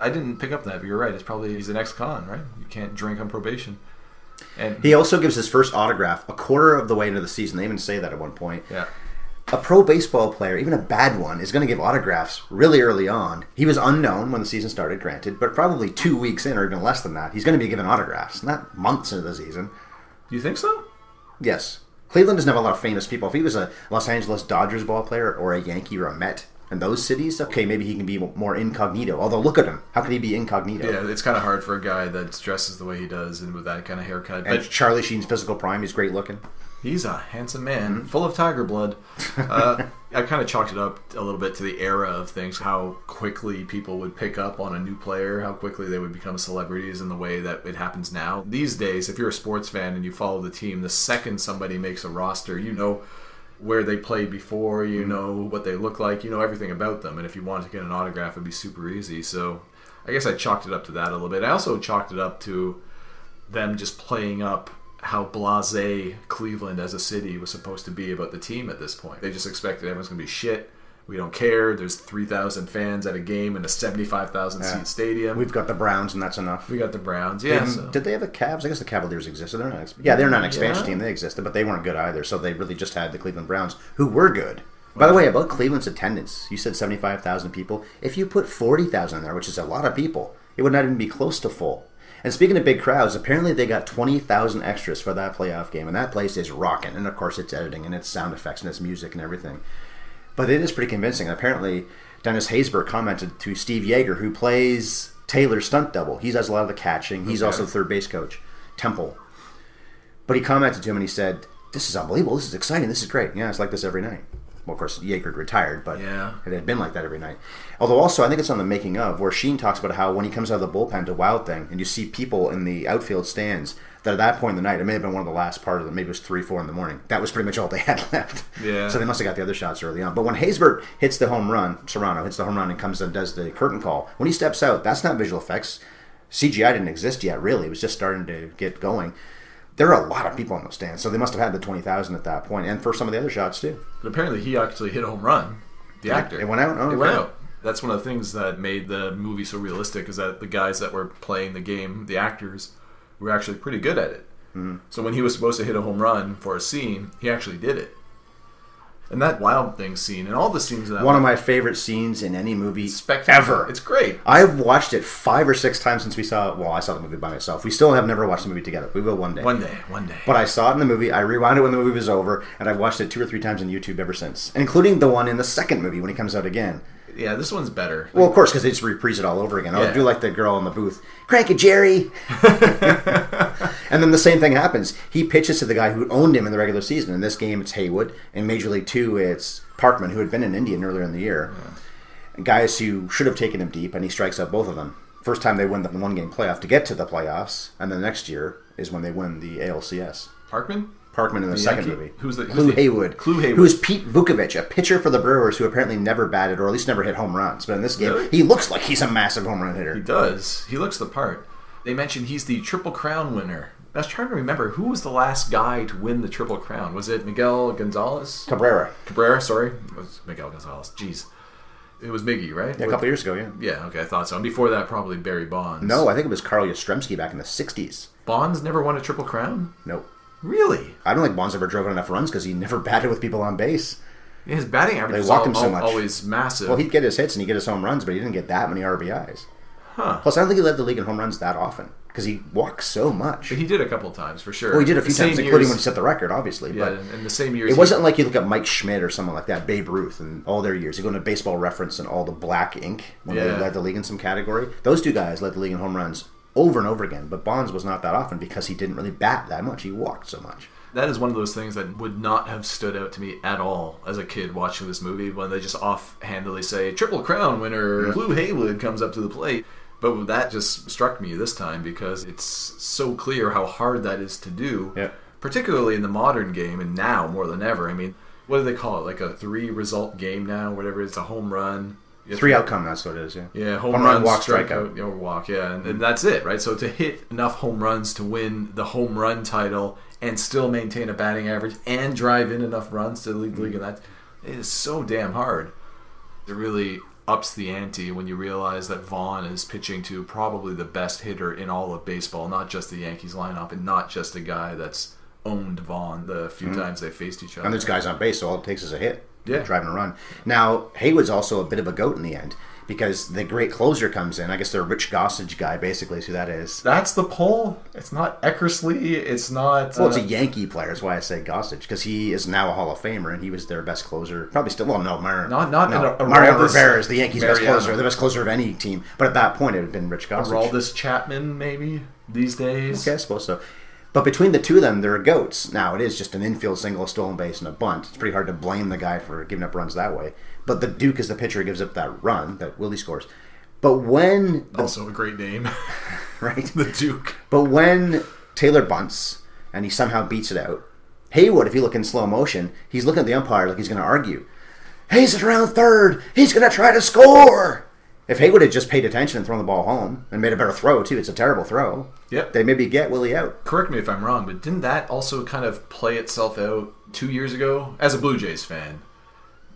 I didn't pick up that, but you're right. It's probably he's an ex-con, right? You can't drink on probation. And He also gives his first autograph a quarter of the way into the season. They even say that at one point. yeah. a pro baseball player, even a bad one, is going to give autographs really early on. He was unknown when the season started, granted, but probably two weeks in or even less than that, he's going to be giving autographs, not months into the season. Do you think so? Yes. Cleveland doesn't have a lot of famous people. If he was a Los Angeles Dodgers ball player or a Yankee or a Met in those cities, okay, maybe he can be more incognito. Although, look at him. How could he be incognito? Yeah, it's kind of hard for a guy that dresses the way he does and with that kind of haircut. And But Charlie Sheen's physical prime, he's great looking. He's a handsome man, Mm-hmm. full of tiger blood. Uh, I kind of chalked it up a little bit to the era of things, how quickly people would pick up on a new player, how quickly they would become celebrities in the way that it happens now. These days, if you're a sports fan and you follow the team, the second somebody makes a roster, you know where they played before, you mm-hmm. know what they look like, you know everything about them, and if you wanted to get an autograph, it'd be super easy. So I guess I chalked it up to that a little bit. I also chalked it up to them just playing up how blasé Cleveland as a city was supposed to be about the team at this point. They just expected everyone's going to be shit. We don't care. There's 3,000 fans at a game in a 75,000 Yeah. seat stadium. We've got the Browns, and that's enough. we got the Browns. Yeah. So- Did they have the Cavs? I guess the Cavaliers existed. They're not. Yeah, they're not an expansion Yeah. team. They existed, but they weren't good either. So they really just had the Cleveland Browns, who were good. By the way, about Cleveland's attendance, you said seventy-five thousand people. If you put forty thousand there, which is a lot of people, it would not even be close to full. And speaking of big crowds, apparently they got twenty thousand extras for that playoff game, and that place is rocking. And of course, it's editing and it's sound effects and it's music and everything. But it is pretty convincing. Apparently, Dennis Haysbert commented to Steve Yeager, who plays Taylor's stunt double. He does a lot of the catching. He's Okay. also the third base coach, Temple. But he commented to him and he said, "This is unbelievable. This is exciting. This is great. Yeah, it's like this every night." Well, of course, Yeager retired, but Yeah. it had been like that every night. Although, also, I think it's on the making of where Sheen talks about how when he comes out of the bullpen to Wild Thing, and you see people in the outfield stands. That at that point in the night, it may have been one of the last part of them. Maybe it was three, four in the morning. That was pretty much all they had left. Yeah. So they must have got the other shots early on. But when Haysbert hits the home run, Serrano hits the home run and comes and does the curtain call, when he steps out, that's not visual effects. CGI didn't exist yet, really. It was just starting to get going. There are a lot of people in those stands, so they must have had the 20,000 at that point, and for some of the other shots, too. But apparently, he actually hit a home run. The actor. it went out? Oh, it went out. That's one of the things that made the movie so realistic. Is that the guys that were playing the game, the actors, were actually pretty good at it. Mm-hmm. So when he was supposed to hit a home run for a scene, he actually did it. And that wild thing scene, and all the scenes that One of my favorite scenes in any movie ever. It's great. I've watched it five or six times since we saw it. Well, I saw the movie by myself. We still have never watched the movie together. We will one day. One day, one day. But I saw it in the movie. I rewound it when the movie was over, and I've watched it two or three times on YouTube ever since, including the one in the second movie when he comes out again. Yeah, this one's better. Well, of course, because they just reprise it all over again. I'll do like the girl in the booth, crank it, Jerry. and then the same thing happens. He pitches to the guy who owned him in the regular season. In this game, it's Haywood. In Major League Two, it's Parkman, who had been an Indian earlier in the year. Guys who should have taken him deep, and he strikes out both of them. First time they win the one game playoff to get to the playoffs, and then next year is when they win the ALCS. Parkman. Parkman in the, The second Yankee? movie. Who's the- who's Clu the- Haywood? Clu Haywood. Who's Pete Vukovich, a pitcher for the Brewers who apparently never batted or at least never hit home runs. But in this game, Really? he looks like he's a massive home run hitter. He does. He looks the part. They mentioned he's the Triple Crown winner. I was trying to remember who was the last guy to win the Triple Crown. Was it Miguel Gonzalez? Cabrera, Cabrera, sorry. It was Miguel Gonzalez. Jeez. It was Miggy, right? yeah, a couple years ago, yeah. Yeah, okay, I thought so. And before that, probably Barry Bonds. No, I think it was Carl Yastrzemski back in the '60s. Bonds never won a Triple Crown? Nope. Really? I don't think Bonds ever drove in enough runs because he never batted with people on base. His batting average They walked him so much. always massive. Well, he'd get his hits and he'd get his home runs, but he didn't get that many RBIs. Huh. Plus, I don't think he led the league in home runs that often because he walks so much. But he did a couple times for sure. Well, he did a few times, including years- when he set the record, obviously. Yeah, but in the same years. It he- wasn't like you look at Mike Schmidt or someone like that, Babe Ruth, and all their years. You go into Baseball Reference and all the black ink when they Yeah. led the league in some category. Those two guys led the league in home runs over and over again. But Bonds was not that often because he didn't really bat that much. He walked so much. That is one of those things that would not have stood out to me at all as a kid watching this movie when they just offhandedly say Triple Crown winner Clu Haywood comes up to the plate. But that just struck me this time because it's so clear how hard that is to do, Yeah. particularly in the modern game and now more than ever. I mean, what do they call it? Like a three result game now, whatever it's a home run. Three outcome, that's what it is. Yeah. yeah, home, Home run, run, walk, strikeout, strikeout. walk, yeah, and, and that's it, right? So to hit enough home runs to win the home run title and still maintain a batting average and drive in enough runs to lead the league, and that it is so damn hard. It really ups the ante when you realize that Vaughn is pitching to probably the best hitter in all of baseball, not just the Yankees lineup, and not just a guy that's owned Vaughn the few times they faced each other. Mm-hmm. And there's guys on base, so all it takes is a hit. Yeah. Driving a run. Now, Haywood's also a bit of a goat in the end because the great closer comes in. I guess the Rich Gossage guy basically is who that is. That's the poll. It's not Eckersley. It's not. Well, it's uh, a Yankee player. That's why I say Gossage because he is now a Hall of Famer and he was their best closer. Probably still. Well, no, Mar- Not- not no, a- Mario Rivera is the Yankees' best closer, the best closer of any team. But at that point, it had been Rich Gossage. Aroldis Chapman, maybe these days. Okay, I suppose so. But between the two of them, they're goats. Now it is just an infield single, a stolen base, and a bunt. It's pretty hard to blame the guy for giving up runs that way. But the Duke is the pitcher who gives up that run that Willie scores. But when the, Also a great name, right, the Duke. but when Taylor bunts and he somehow beats it out, Haywood, if you look in slow motion, he's looking at the umpire like he's going to argue. Hayes is around third. He's going to try to score. If Haywood had just paid attention and thrown the ball home and made a better throw too, it's a terrible throw. Yep. They maybe get Willie out. Correct me if I'm wrong, but didn't that also kind of play itself out two years ago? As a Blue Jays fan,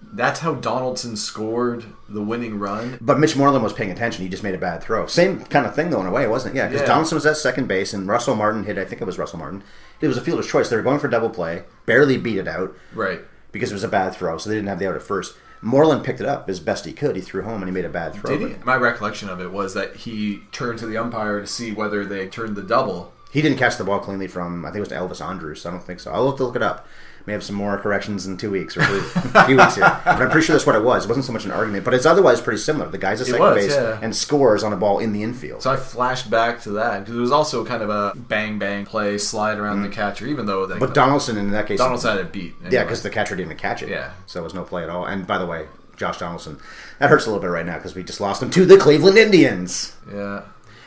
that's how Donaldson scored the winning run. But Mitch Moreland was paying attention. He just made a bad throw. Same kind of thing though in a way, wasn't it? Yeah, because Yeah. Donaldson was at second base and Russell Martin hit. I think it was Russell Martin. It was a fielder's choice. They were going for double play, barely beat it out Right. because it was a bad throw, so they didn't have the out at first. Moreland picked it up as best he could. He threw home and he made a bad throw. Did he? My recollection of it was that he turned to the umpire to see whether they turned the double. He didn't catch the ball cleanly from I think it was Elvis Andrus. I don't think so. I'll have to look it up. May have some more corrections in two weeks or a few weeks here. But I'm pretty sure that's what it was. It wasn't so much an argument, but it's otherwise pretty similar. The guy's at second was, base yeah. and scores on a ball in the infield. So I flashed back to that because it was also kind of a bang bang play, slide around the catcher, even though they, Mm. but Donaldson in that case, Donaldson had it beat. yeah, because the catcher didn't even catch it. Yeah. so it was no play at all. And by the way, Josh Donaldson, that hurts a little bit right now because we just lost him to the Cleveland Indians. yeah.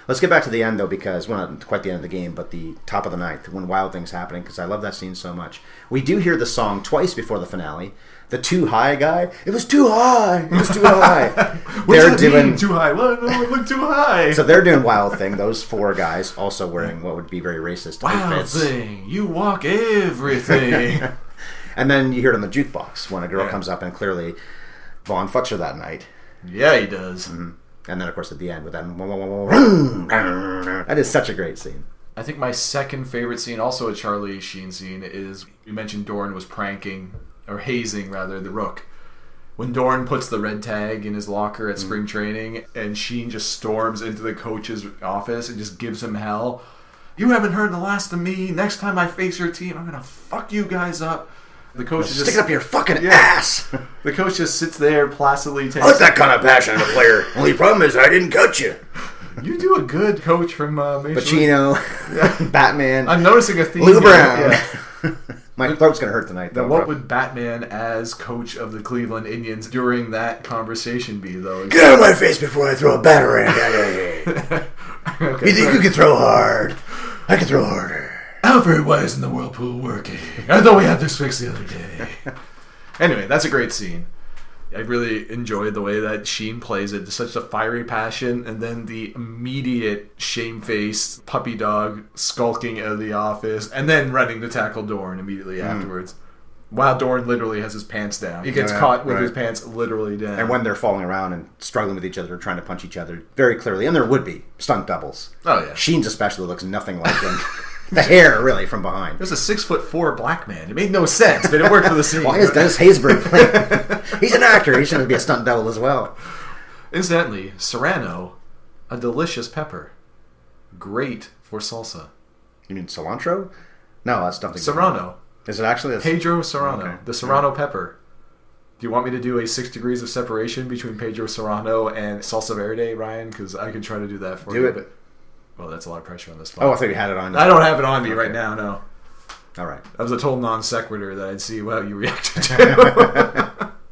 Let's get back to the end though, because well, not quite the end of the game, but the top of the ninth when Wild Things happening, because I love that scene so much. We do hear the song twice before the finale. The too high guy, it was too high, it was too high. They're doing mean? too high. Look, it too high. so they're doing Wild Thing. Those four guys also wearing what would be very racist Wild outfits. thing, you walk everything. And then you hear it on the jukebox when a girl Yeah. comes up and clearly Vaughn fucks her that night. yeah, he does. Mm-hmm. And then, of course, at the end with that, that is such a great scene. I think my second favorite scene, also a Charlie Sheen scene, is you mentioned Dorn was pranking or hazing rather the Rook. When Dorn puts the red tag in his locker at mm. spring training, and Sheen just storms into the coach's office and just gives him hell. You haven't heard the last of me. Next time I face your team, I'm gonna fuck you guys up. The coach is Stick just it up your fucking Yeah. ass. the coach just sits there placidly. Takes, I like that kind of passion in a player. Only problem is I didn't cut you. You do a good coach from uh, Major Pacino, Batman, I'm noticing a theme. Lou. Brown. Yeah. My throat's gonna hurt tonight. Now, Though. what would Batman as coach of the Cleveland Indians during that conversation be, though? Get out of my face before I throw a batarang at you. Okay, You think sorry. you can throw hard? I can throw harder. Alfred, why isn't the whirlpool working? I thought we had this fixed the other day. anyway, that's a great scene. I really enjoyed the way that Sheen plays it. Such a fiery passion, and then the immediate shamefaced puppy dog skulking out of the office, and then running to tackle Dorn immediately hmm. afterwards. While Dorn literally has his pants down. He gets Yeah, caught with right. his pants literally down. And when they're falling around and struggling with each other, trying to punch each other, very clearly, and there would be stunt doubles. Oh, yeah. Sheen's especially looks nothing like him. the hair, really, from behind. There's a six foot four black man. It made no sense, but it worked for the scene. Why is Dennis Haysbert playing? He's an actor. He shouldn't be a stunt double as well. Incidentally, serrano, a delicious pepper, great for salsa. You mean cilantro? No, that's something. Serrano, Is it actually? That's, Pedro Serrano, Okay. the serrano pepper. Do you want me to do a six degrees of separation between Pedro Serrano and salsa verde, Ryan? Because I can try to do that for Do you. it. But, well, that's a lot of pressure on this spot. Oh, I thought you had it on. I don't have it on me right now. No, All right. that was a total non sequitur that I'd see how you reacted to.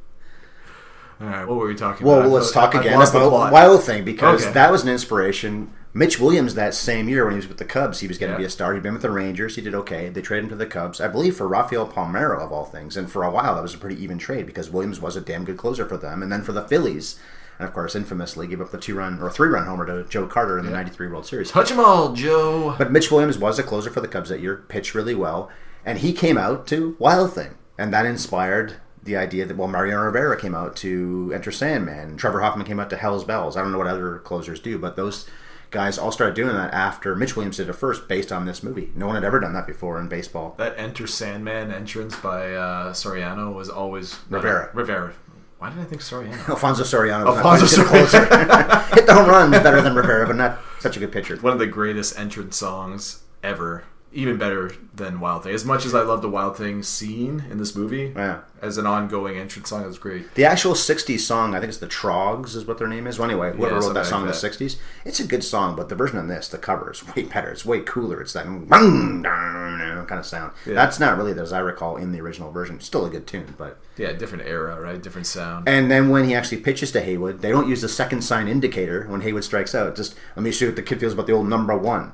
All right, what were we talking Well, about? Well, let's talk I again lost the about. Wild Thing because Okay. that was an inspiration. Mitch Williams that same year when he was with the Cubs, he was going to Yeah. be a star. He'd been with the Rangers. He did okay. They traded him to the Cubs, I believe, for Rafael Palmeiro of all things. And for a while, that was a pretty even trade because Williams was a damn good closer for them. And then for the Phillies, and of course, infamously gave up the two-run or three-run homer to Joe Carter in the '93 World Series. Touch 'em all, Joe. But Mitch Williams was a closer for the Cubs that year, pitched really well, and he came out to Wild Thing, and that inspired the idea that well, Mariano Rivera came out to Enter Sandman, Trevor Hoffman came out to Hell's Bells. I don't know what other closers do, but those guys all started doing that after Mitch Williams did it first, based on this movie. No one had ever done that before in baseball. That Enter Sandman entrance by uh, Soriano was always Rivera. Rivera. Why did I think Soriano? Alfonso Soriano, was Alfonso not quite as good a closer. hit the home run better than Rivera, but not such a good pitcher. One of the greatest entrance songs ever. Even better than Wild Thing. As much as I love the Wild Thing scene in this movie, Yeah. as an ongoing entrance song, it was great. The actual 60s song, I think it's the Troggs, is what their name is. Well, anyway, whoever Yeah, wrote that song like in the 60s, it's a good song, but the version on this, the cover, is way better. It's way cooler. It's that kind of sound. Yeah. That's not really, as I recall, in the original version. Still a good tune, but. Yeah, different era, right? Different sound. And then when he actually pitches to Haywood, they don't use the second sign indicator when Haywood strikes out. Just let me see what the kid feels about the old number one.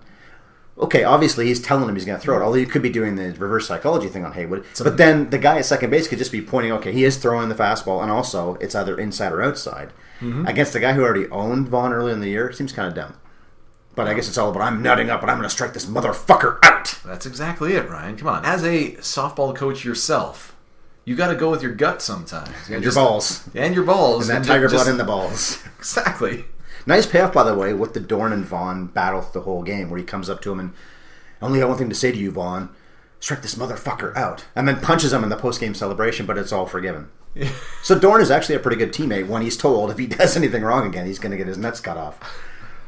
Okay, obviously he's telling him he's going to throw it. Although you could be doing the reverse psychology thing on Haywood, but then the guy at second base could just be pointing. Okay, he is throwing the fastball, and also it's either inside or outside. Mm-hmm. Against the guy who already owned Vaughn early in the year, seems kind of dumb. But I guess it's all about I'm nutting up and I'm going to strike this motherfucker out. That's exactly it, Ryan. Come on. As a softball coach yourself, you got to go with your gut sometimes. And your balls. And your balls. And that ju- tiger just- blood in the balls. Exactly. Nice payoff, by the way, with the Dorn and Vaughn battle the whole game, where he comes up to him and only have one thing to say to you, Vaughn. Strike this motherfucker out. And then punches him in the post game celebration, but it's all forgiven. so Dorn is actually a pretty good teammate when he's told if he does anything wrong again, he's going to get his nuts cut off.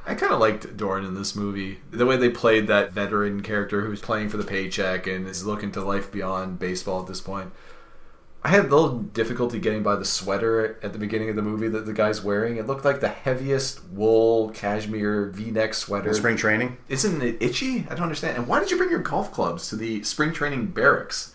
I kind of liked Dorn in this movie. The way they played that veteran character who's playing for the paycheck and is looking to life beyond baseball at this point. I had a little difficulty getting by the sweater at the beginning of the movie that the guy's wearing. It looked like the heaviest wool cashmere V-neck sweater. Spring training. Isn't it itchy? I don't understand. And why did you bring your golf clubs to the spring training barracks?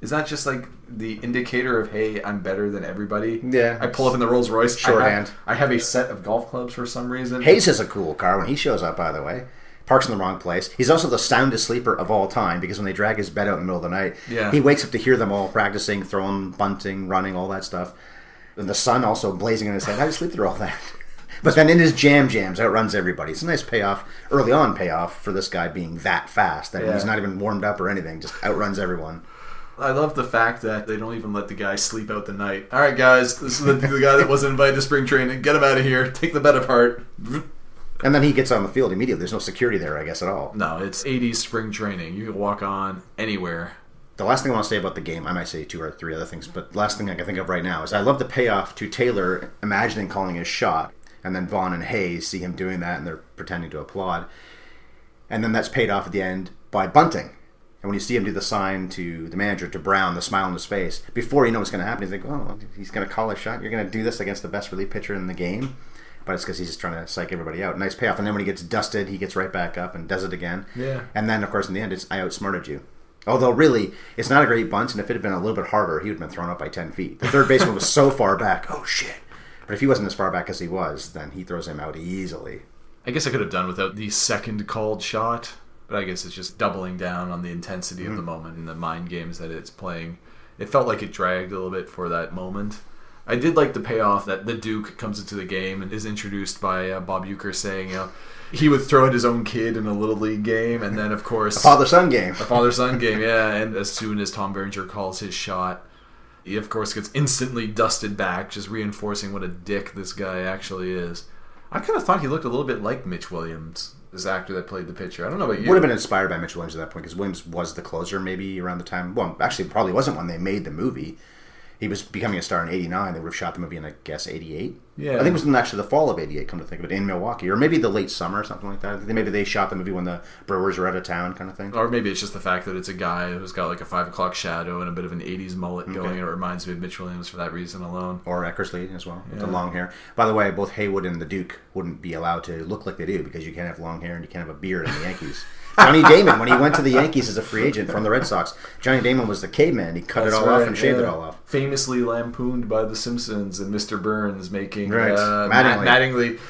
Is that just like the indicator of hey, I'm better than everybody? Yeah. I pull up in the Rolls Royce. I Shorthand. have, I have a set of golf clubs for some reason. Hayes is a cool car when he shows up, by the way. Parks in the wrong place. He's also the soundest sleeper of all time because when they drag his bed out in the middle of the night, Yeah. he wakes up to hear them all practicing, throwing, bunting, running, all that stuff. And the sun also blazing in his head. How do you sleep through all that? But then in his jam jams, outruns everybody. It's a nice payoff, early on payoff for this guy being that fast that Yeah. he's not even warmed up or anything, just outruns everyone. I love the fact that they don't even let the guy sleep out the night. All right, guys, this is the, the guy that wasn't invited to spring training. Get him out of here. Take the bed apart. And then he gets on the field immediately. There's no security there, I guess, at all. No, it's 80s spring training. You can walk on anywhere. The last thing I want to say about the game, I might say two or three other things, but the last thing I can think of right now is I love the payoff to Taylor imagining calling his shot, and then Vaughn and Hayes see him doing that and they're pretending to applaud. And then that's paid off at the end by bunting. And when you see him do the sign to the manager, to Brown, the smile on his face, before you know what's going to happen, he's like, oh, he's going to call a shot. You're going to do this against the best relief pitcher in the game. But it's because he's just trying to psych everybody out. Nice payoff. And then when he gets dusted, he gets right back up and does it again. Yeah. And then, of course, in the end, it's I outsmarted you. Although, really, it's not a great bunt, and if it had been a little bit harder, he would have been thrown up by 10 feet. The third baseman was so far back. Oh, shit. But if he wasn't as far back as he was, then he throws him out easily. I guess I could have done without the second called shot, but I guess it's just doubling down on the intensity of the mm-hmm. moment and the mind games that it's playing. It felt like it dragged a little bit for that moment. I did like the payoff that the Duke comes into the game and is introduced by uh, Bob Uecker saying, you know, he would throw at his own kid in a little league game, and then of course Father son game. a father son game, yeah. And as soon as Tom Berenger calls his shot, he of course gets instantly dusted back, just reinforcing what a dick this guy actually is. I kind of thought he looked a little bit like Mitch Williams, this actor that played the pitcher. I don't know about you. Would have been inspired by Mitch Williams at that point because Williams was the closer maybe around the time. Well, actually, probably wasn't when they made the movie. He was becoming a star in '89. They would have shot the movie in, I guess, '88. Yeah. I think it was in actually the fall of '88. Come to think of it, in Milwaukee, or maybe the late summer, or something like that. I think maybe they shot the movie when the Brewers were out of town, kind of thing. Or maybe it's just the fact that it's a guy who's got like a five o'clock shadow and a bit of an '80s mullet going, it reminds me of Mitch Williams for that reason alone. Or Eckersley as well, with the long hair. By the way, both Haywood and the Duke wouldn't be allowed to look like they do because you can't have long hair and you can't have a beard in the Yankees. Johnny Damon, when he went to the Yankees as a free agent from the Red Sox, Johnny Damon was the caveman. He cut it all off and shaved it all off. Famously lampooned by The Simpsons and Mr. Burns making Right. uh, Mattingly. Matt Mattingly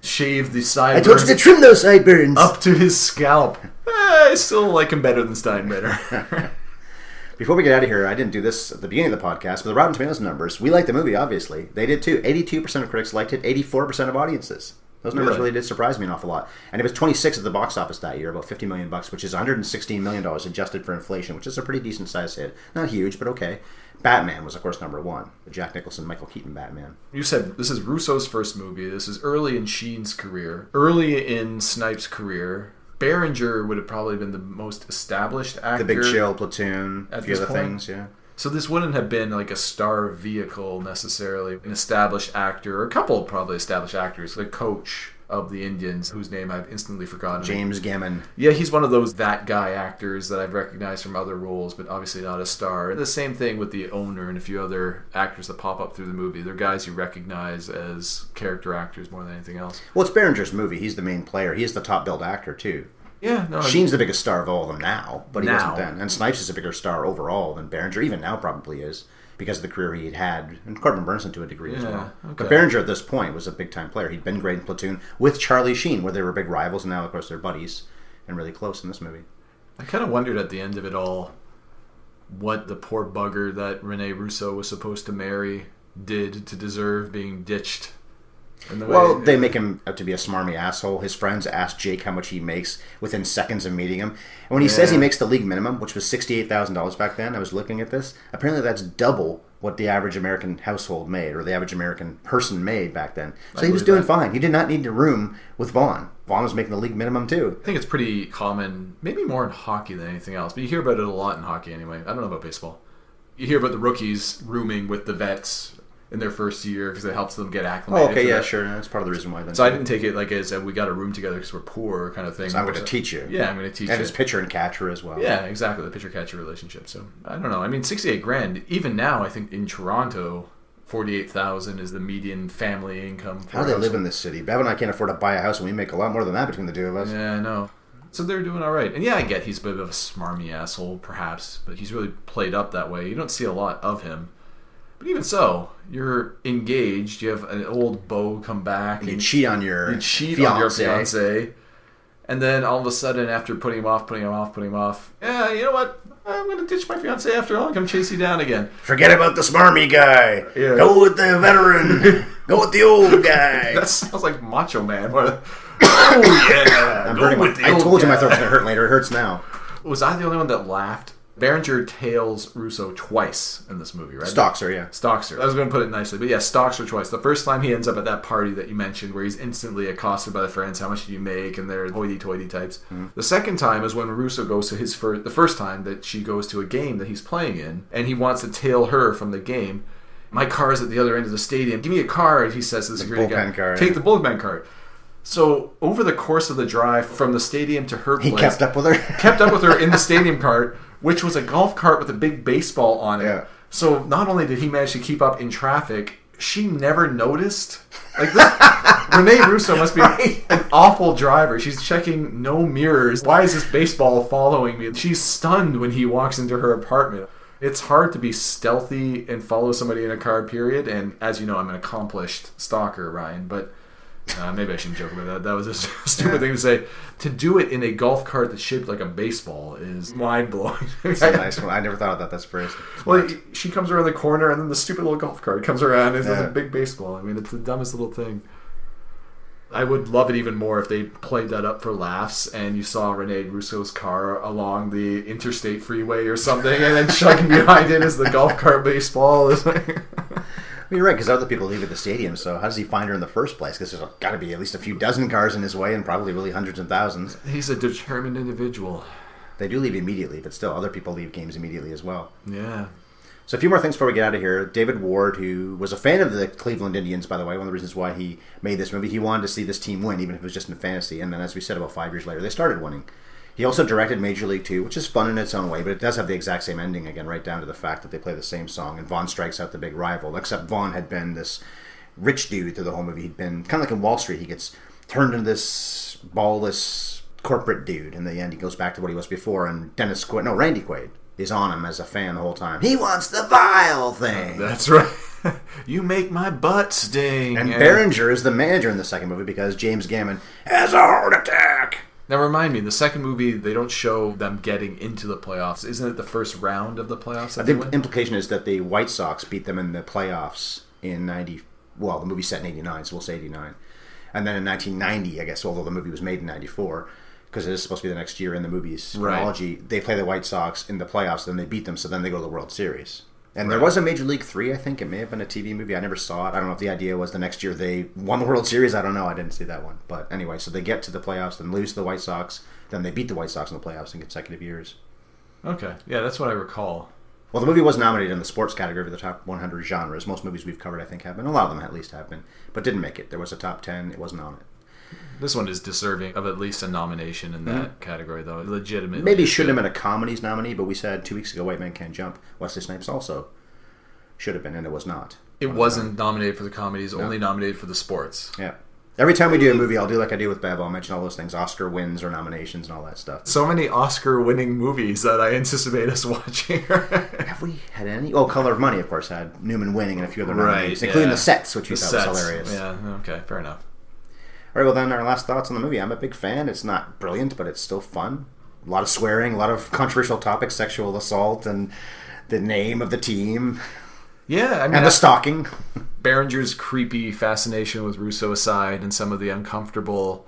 shave the I told you to trim those sideburns. up to his scalp. Eh, I still like him better than Steinbrenner. Before we get out of here, I didn't do this at the beginning of the podcast, but the Rotten Tomatoes numbers, we liked the movie, obviously. They did too. 82% of critics liked it, 84% of audiences. Those numbers Really? really did surprise me an awful lot. And it was 26 at the box office that year, about 50 million bucks, which is 116 million dollars adjusted for inflation, which is a pretty decent size hit. Not huge, but okay. Batman was, of course, number one. The Jack Nicholson, Michael Keaton Batman. you said this is Russo's first movie. This is early in Sheen's career, early in Snipes' career. Berenger would have probably been the most established actor. The Big Chill, Platoon, a At few other point? things, yeah. So this wouldn't have been like a star vehicle necessarily. An established actor, or a couple probably established actors. The coach of the Indians, whose name I've instantly forgotten. James Gammon. Yeah, he's one of those that guy actors that I've recognized from other roles, but obviously not a star. And The same thing with the owner and a few other actors that pop up through the movie. They're guys you recognize as character actors more than anything else. Well, it's Berenger's movie. He's the main player. He's the top billed actor, too. Yeah, no. Sheen's the biggest star of all of them now, but he Now. wasn't then. And Snipes is a bigger star overall than Berenger, even now probably is, because of the career he had had, and Corbin Bernsen to a degree as well. okay. But Berenger at this point was a big time player. He'd been great in Platoon with Charlie Sheen, where they were big rivals, and now of course they're buddies. and really close in this movie. I kind of wondered at the end of it all what the poor bugger that Rene Russo was supposed to marry did to deserve being ditched. Well, they make him out to be a smarmy asshole. His friends ask Jake how much he makes within seconds of meeting him. And when he says he makes the league minimum, which was $68,000 back then, I was looking at this. Apparently, that's double what the average American household made or the average American person made back then. So I he was doing that. fine. He did not need a room with Vaughn. Vaughn was making the league minimum too. I think it's pretty common, maybe more in hockey than anything else, but you hear about it a lot in hockey anyway. I don't know about baseball. You hear about the rookies rooming with the vets in their first year because it helps them get acclimated. Oh, okay, yeah, that. sure. That's part of the reason why. Then So I didn't take it like as a, we got a room together because we're poor kind of thing. So I'm going to teach you. Yeah, I'm going to teach and you. his pitcher and catcher as well. Yeah, exactly. The pitcher catcher relationship. So I don't know. I mean, sixty-eight grand. Even now, I think in Toronto, forty-eight thousand is the median family income. For How do they live in this city? Bev and I can't afford to buy a house, and we make a lot more than that between the two of us. Yeah, I know. So they're doing all right. And yeah, I get he's a bit of a smarmy asshole, perhaps, but he's really played up that way. You don't see a lot of him. But even so, you're engaged. You have an old beau come back. You and cheat on your you cheat fiance. on your fiance. And then all of a sudden, after putting him off, putting him off, putting him off, yeah, you know what? I'm going to ditch my fiance after all and come chase you down again. Forget about the smarmy guy. Yeah. Go with the veteran. Go with the old guy. That sounds like Macho Man. Oh, yeah. I'm go hurting my- I old told you my guy. throat's gonna hurt later. It hurts now. Was I the only one that laughed? Berenger tails Russo twice in this movie, right? Stalks her, yeah. Stalks her. I was going to put it nicely, but yeah, stalks her twice. The first time he ends up at that party that you mentioned, where he's instantly accosted by the friends, "How much do you make?" and they're hoity-toity types. Mm-hmm. The second time is when Russo goes to his first. The first time that she goes to a game that he's playing in, and he wants to tail her from the game. My car is at the other end of the stadium. Give me a card, he says to the security guy. card, Take the bullpen card. So over the course of the drive from the stadium to her He place, kept up with her. kept up with her in the stadium cart, which was a golf cart with a big baseball on it. Yeah. So not only did he manage to keep up in traffic, she never noticed. Like this, Rene Russo must be an awful driver. She's checking no mirrors. Why is this baseball following me? She's stunned when he walks into her apartment. It's hard to be stealthy and follow somebody in a car. Period. And as you know, I'm an accomplished stalker, Ryan. But uh, maybe I shouldn't joke about that. That was a stupid thing to say. To do it in a golf cart that's shaped like a baseball is mind blowing. That's a nice one. I never thought of that. That's first. Well, she comes around the corner, and then the stupid little golf cart comes around. and It's Yeah. a big baseball. I mean, it's the dumbest little thing. I would love it even more if they played that up for laughs, and you saw Rene Russo's car along the interstate freeway or something, and then chugging behind it is the golf cart baseball. You're right, because other people leave at the stadium. So how does he find her in the first place? Because there's got to be at least a few dozen cars in his way, and probably really hundreds and thousands. He's a determined individual. They do leave immediately, but still, other people leave games immediately as well. Yeah. So a few more things before we get out of here. David Ward, who was a fan of the Cleveland Indians, by the way, one of the reasons why he made this movie, he wanted to see this team win, even if it was just in fantasy. And then, as we said, about five years later, they started winning. He also directed Major League Two, which is fun in its own way, but it does have the exact same ending again, right down to the fact that they play the same song, and Vaughn strikes out the big rival. Except Vaughn had been this rich dude through the whole movie. He'd been kind of like in Wall Street. He gets turned into this ballless corporate dude. In the end, he goes back to what he was before. And Dennis Quaid, no, Randy Quaid, is on him as a fan the whole time. He wants the vile thing. That's right. you make my butt sting. And Yeah. Berenger is the manager in the second movie because James Gammon has a heart attack. Now remind me, the second movie they don't show them getting into the playoffs. Isn't it the first round of the playoffs? That they The implication is that the White Sox beat them in the playoffs in 90. Well, the movie's set in 89, so we'll say 89. And then in 1990, I guess, although the movie was made in 94, because it is supposed to be the next year in the movie's Right. chronology, they play the White Sox in the playoffs, then they beat them, so then they go to the World Series. And there was a Major League Three, I think. It may have been a TV movie. I never saw it. I don't know if the idea was the next year they won the World Series. I don't know. I didn't see that one. But anyway, so they get to the playoffs, then lose to the White Sox, then they beat the White Sox in the playoffs in consecutive years. Okay, yeah, that's what I recall. Well, the movie was nominated in the sports category for the top 100 genres. Most movies we've covered, I think, have been. A lot of them, at least, have been, but didn't make it. There was a top 10. It wasn't on it. This one is deserving of at least a nomination in that category, though. Legitimately, Mm-hmm. Maybe should have been a comedies nominee, but we said two weeks ago, White Man Can't Jump. Wesley Snipes also should have been, and it was not. It wasn't nominated for the comedies, only nominated for the sports. Yeah. Every time we do a movie, I'll do like I do with Bev. I'll mention all those things: Oscar wins or nominations and all that stuff. So many Oscar-winning movies that I anticipate us watching. Have we had any? Oh, Color of Money, of course, had Newman winning and a few other Right, nominees, including yeah. the sets, which we The thought sets. was hilarious. Yeah, okay, fair enough. All right, well then, our last thoughts on the movie. I'm a big fan. It's not brilliant, but it's still fun. A lot of swearing, a lot of controversial topics, sexual assault, and the name of the team Yeah, I mean, and the stalking. Berenger's creepy fascination with Russo aside, and some of the uncomfortable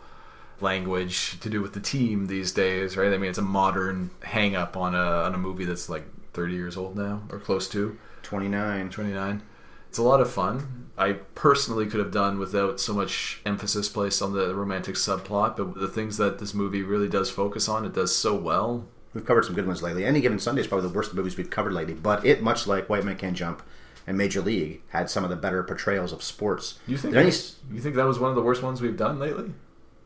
language to do with the team these days, right? I mean, it's a modern hang up on a on a movie that's like 30 years old now or close to 29. 29. It's a lot of fun. I personally could have done without so much emphasis placed on the romantic subplot, but the things that this movie really does focus on, it does so well. We've covered some good ones lately. Any Given Sunday is probably the worst movies we've covered lately, but it, much like White Man Can't Jump and Major League, had some of the better portrayals of sports. You think Did any- you think that was one of the worst ones we've done lately?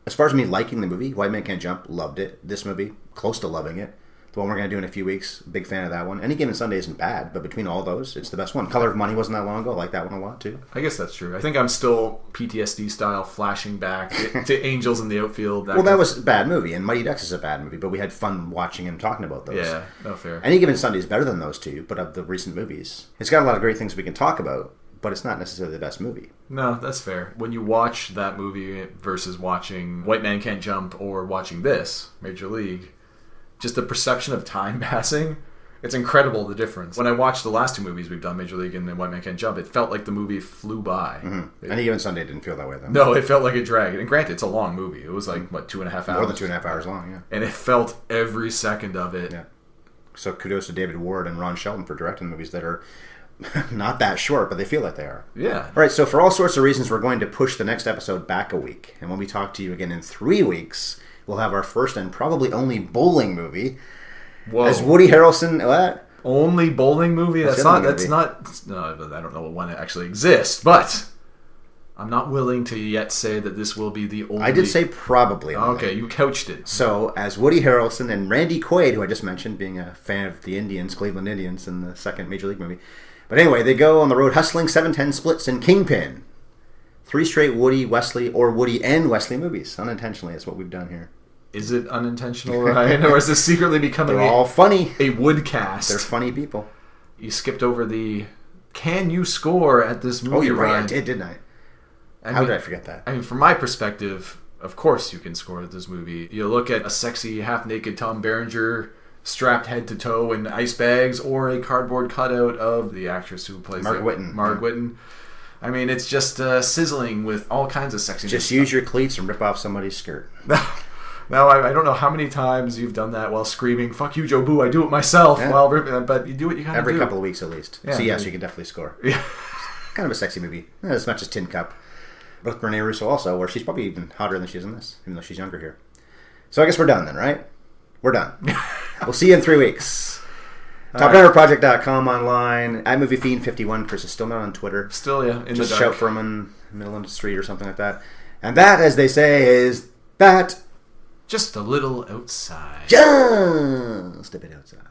as far as me liking the movie, White Man Can't Jump, loved it. This movie, close to loving it. The one we're going to do in a few weeks, big fan of that one. Any Given Sunday isn't bad, but between all those, it's the best one. Color of Money wasn't that long ago. I like that one a lot too. I guess that's true. I think I'm still PTSD style flashing back to, to Angels in the outfield. Well, that was a bad movie, and Mighty Ducks is a bad movie, but we had fun watching and talking about those. yeah, no fair. Any Given Sunday is better than those two, but of the recent movies, it's got a lot of great things we can talk about, but it's not necessarily the best movie. No, that's fair. When you watch that movie versus watching White Man Can't Jump or watching this, Major League, just the perception of time passing, it's incredible the difference. When I watched the last two movies we've done, Major League and White Man Can't Jump, it felt like the movie flew by. Mm-hmm. It- Any Given Sunday didn't feel that way though. no, it felt like it dragged. And granted, it's a long movie. It was like, what, two and a half hours? more than two and a half hours long. Yeah. And it felt every second of it. Yeah. So kudos to David Ward and Ron Shelton for directing movies that are not that short, but they feel like they are. Yeah. All right, so for all sorts of reasons, we're going to push the next episode back a week. And when we talk to you again in three weeks, we'll have our first and probably only bowling movie. Whoa. As Woody Harrelson, what? only bowling movie. That's, the not. That's not. No, I don't know when it actually exists, but I'm not willing to yet say that this will be the only. I did say probably. only. Okay, you couched it. So, as Woody Harrelson and Randy Quaid, who I just mentioned, being a fan of the Indians, Cleveland Indians, in the second Major League movie. But anyway, they go on the road hustling 710 splits and Kingpin. Three straight Woody, Wesley, or Woody and Wesley movies. Unintentionally, is what we've done here. Is it unintentional, Ryan, or is this secretly becoming They're a, all funny. a wood cast. They're funny people. you skipped over the. Can you score at this movie? Oh, you're right. I did, didn't I? I How mean- did I forget that? I mean, from my perspective, of course you can score at this movie. You look at a sexy, half-naked Tom Berenger strapped head to toe in ice bags, or a cardboard cutout of the actress who plays Margaret Whitton. Margaret Whitton. I mean, it's just uh, sizzling with all kinds of sexiness. Just use your cleats and rip off somebody's skirt. Now, I, I don't know how many times you've done that while screaming "Fuck you, Jobu!" I do it myself. Yeah. While ripping, uh, but you do what you do. Every do. couple of weeks at least. Yeah, so, yes, maybe. you can definitely score. Yeah. Kind of a sexy movie. Not as much as Tin Cup. Both Rene Russo also, where she's probably even hotter than she is in this, even though she's younger here. So I guess we're done then, right? We're done. we'll see you in three weeks. TopDiverProject.com online. At MovieFiend51. Chris is still not on Twitter. Still, yeah, in Just the shout dark. for him in the middle of the street or something like that. And that, as they say, is that Just a little outside. just a bit outside.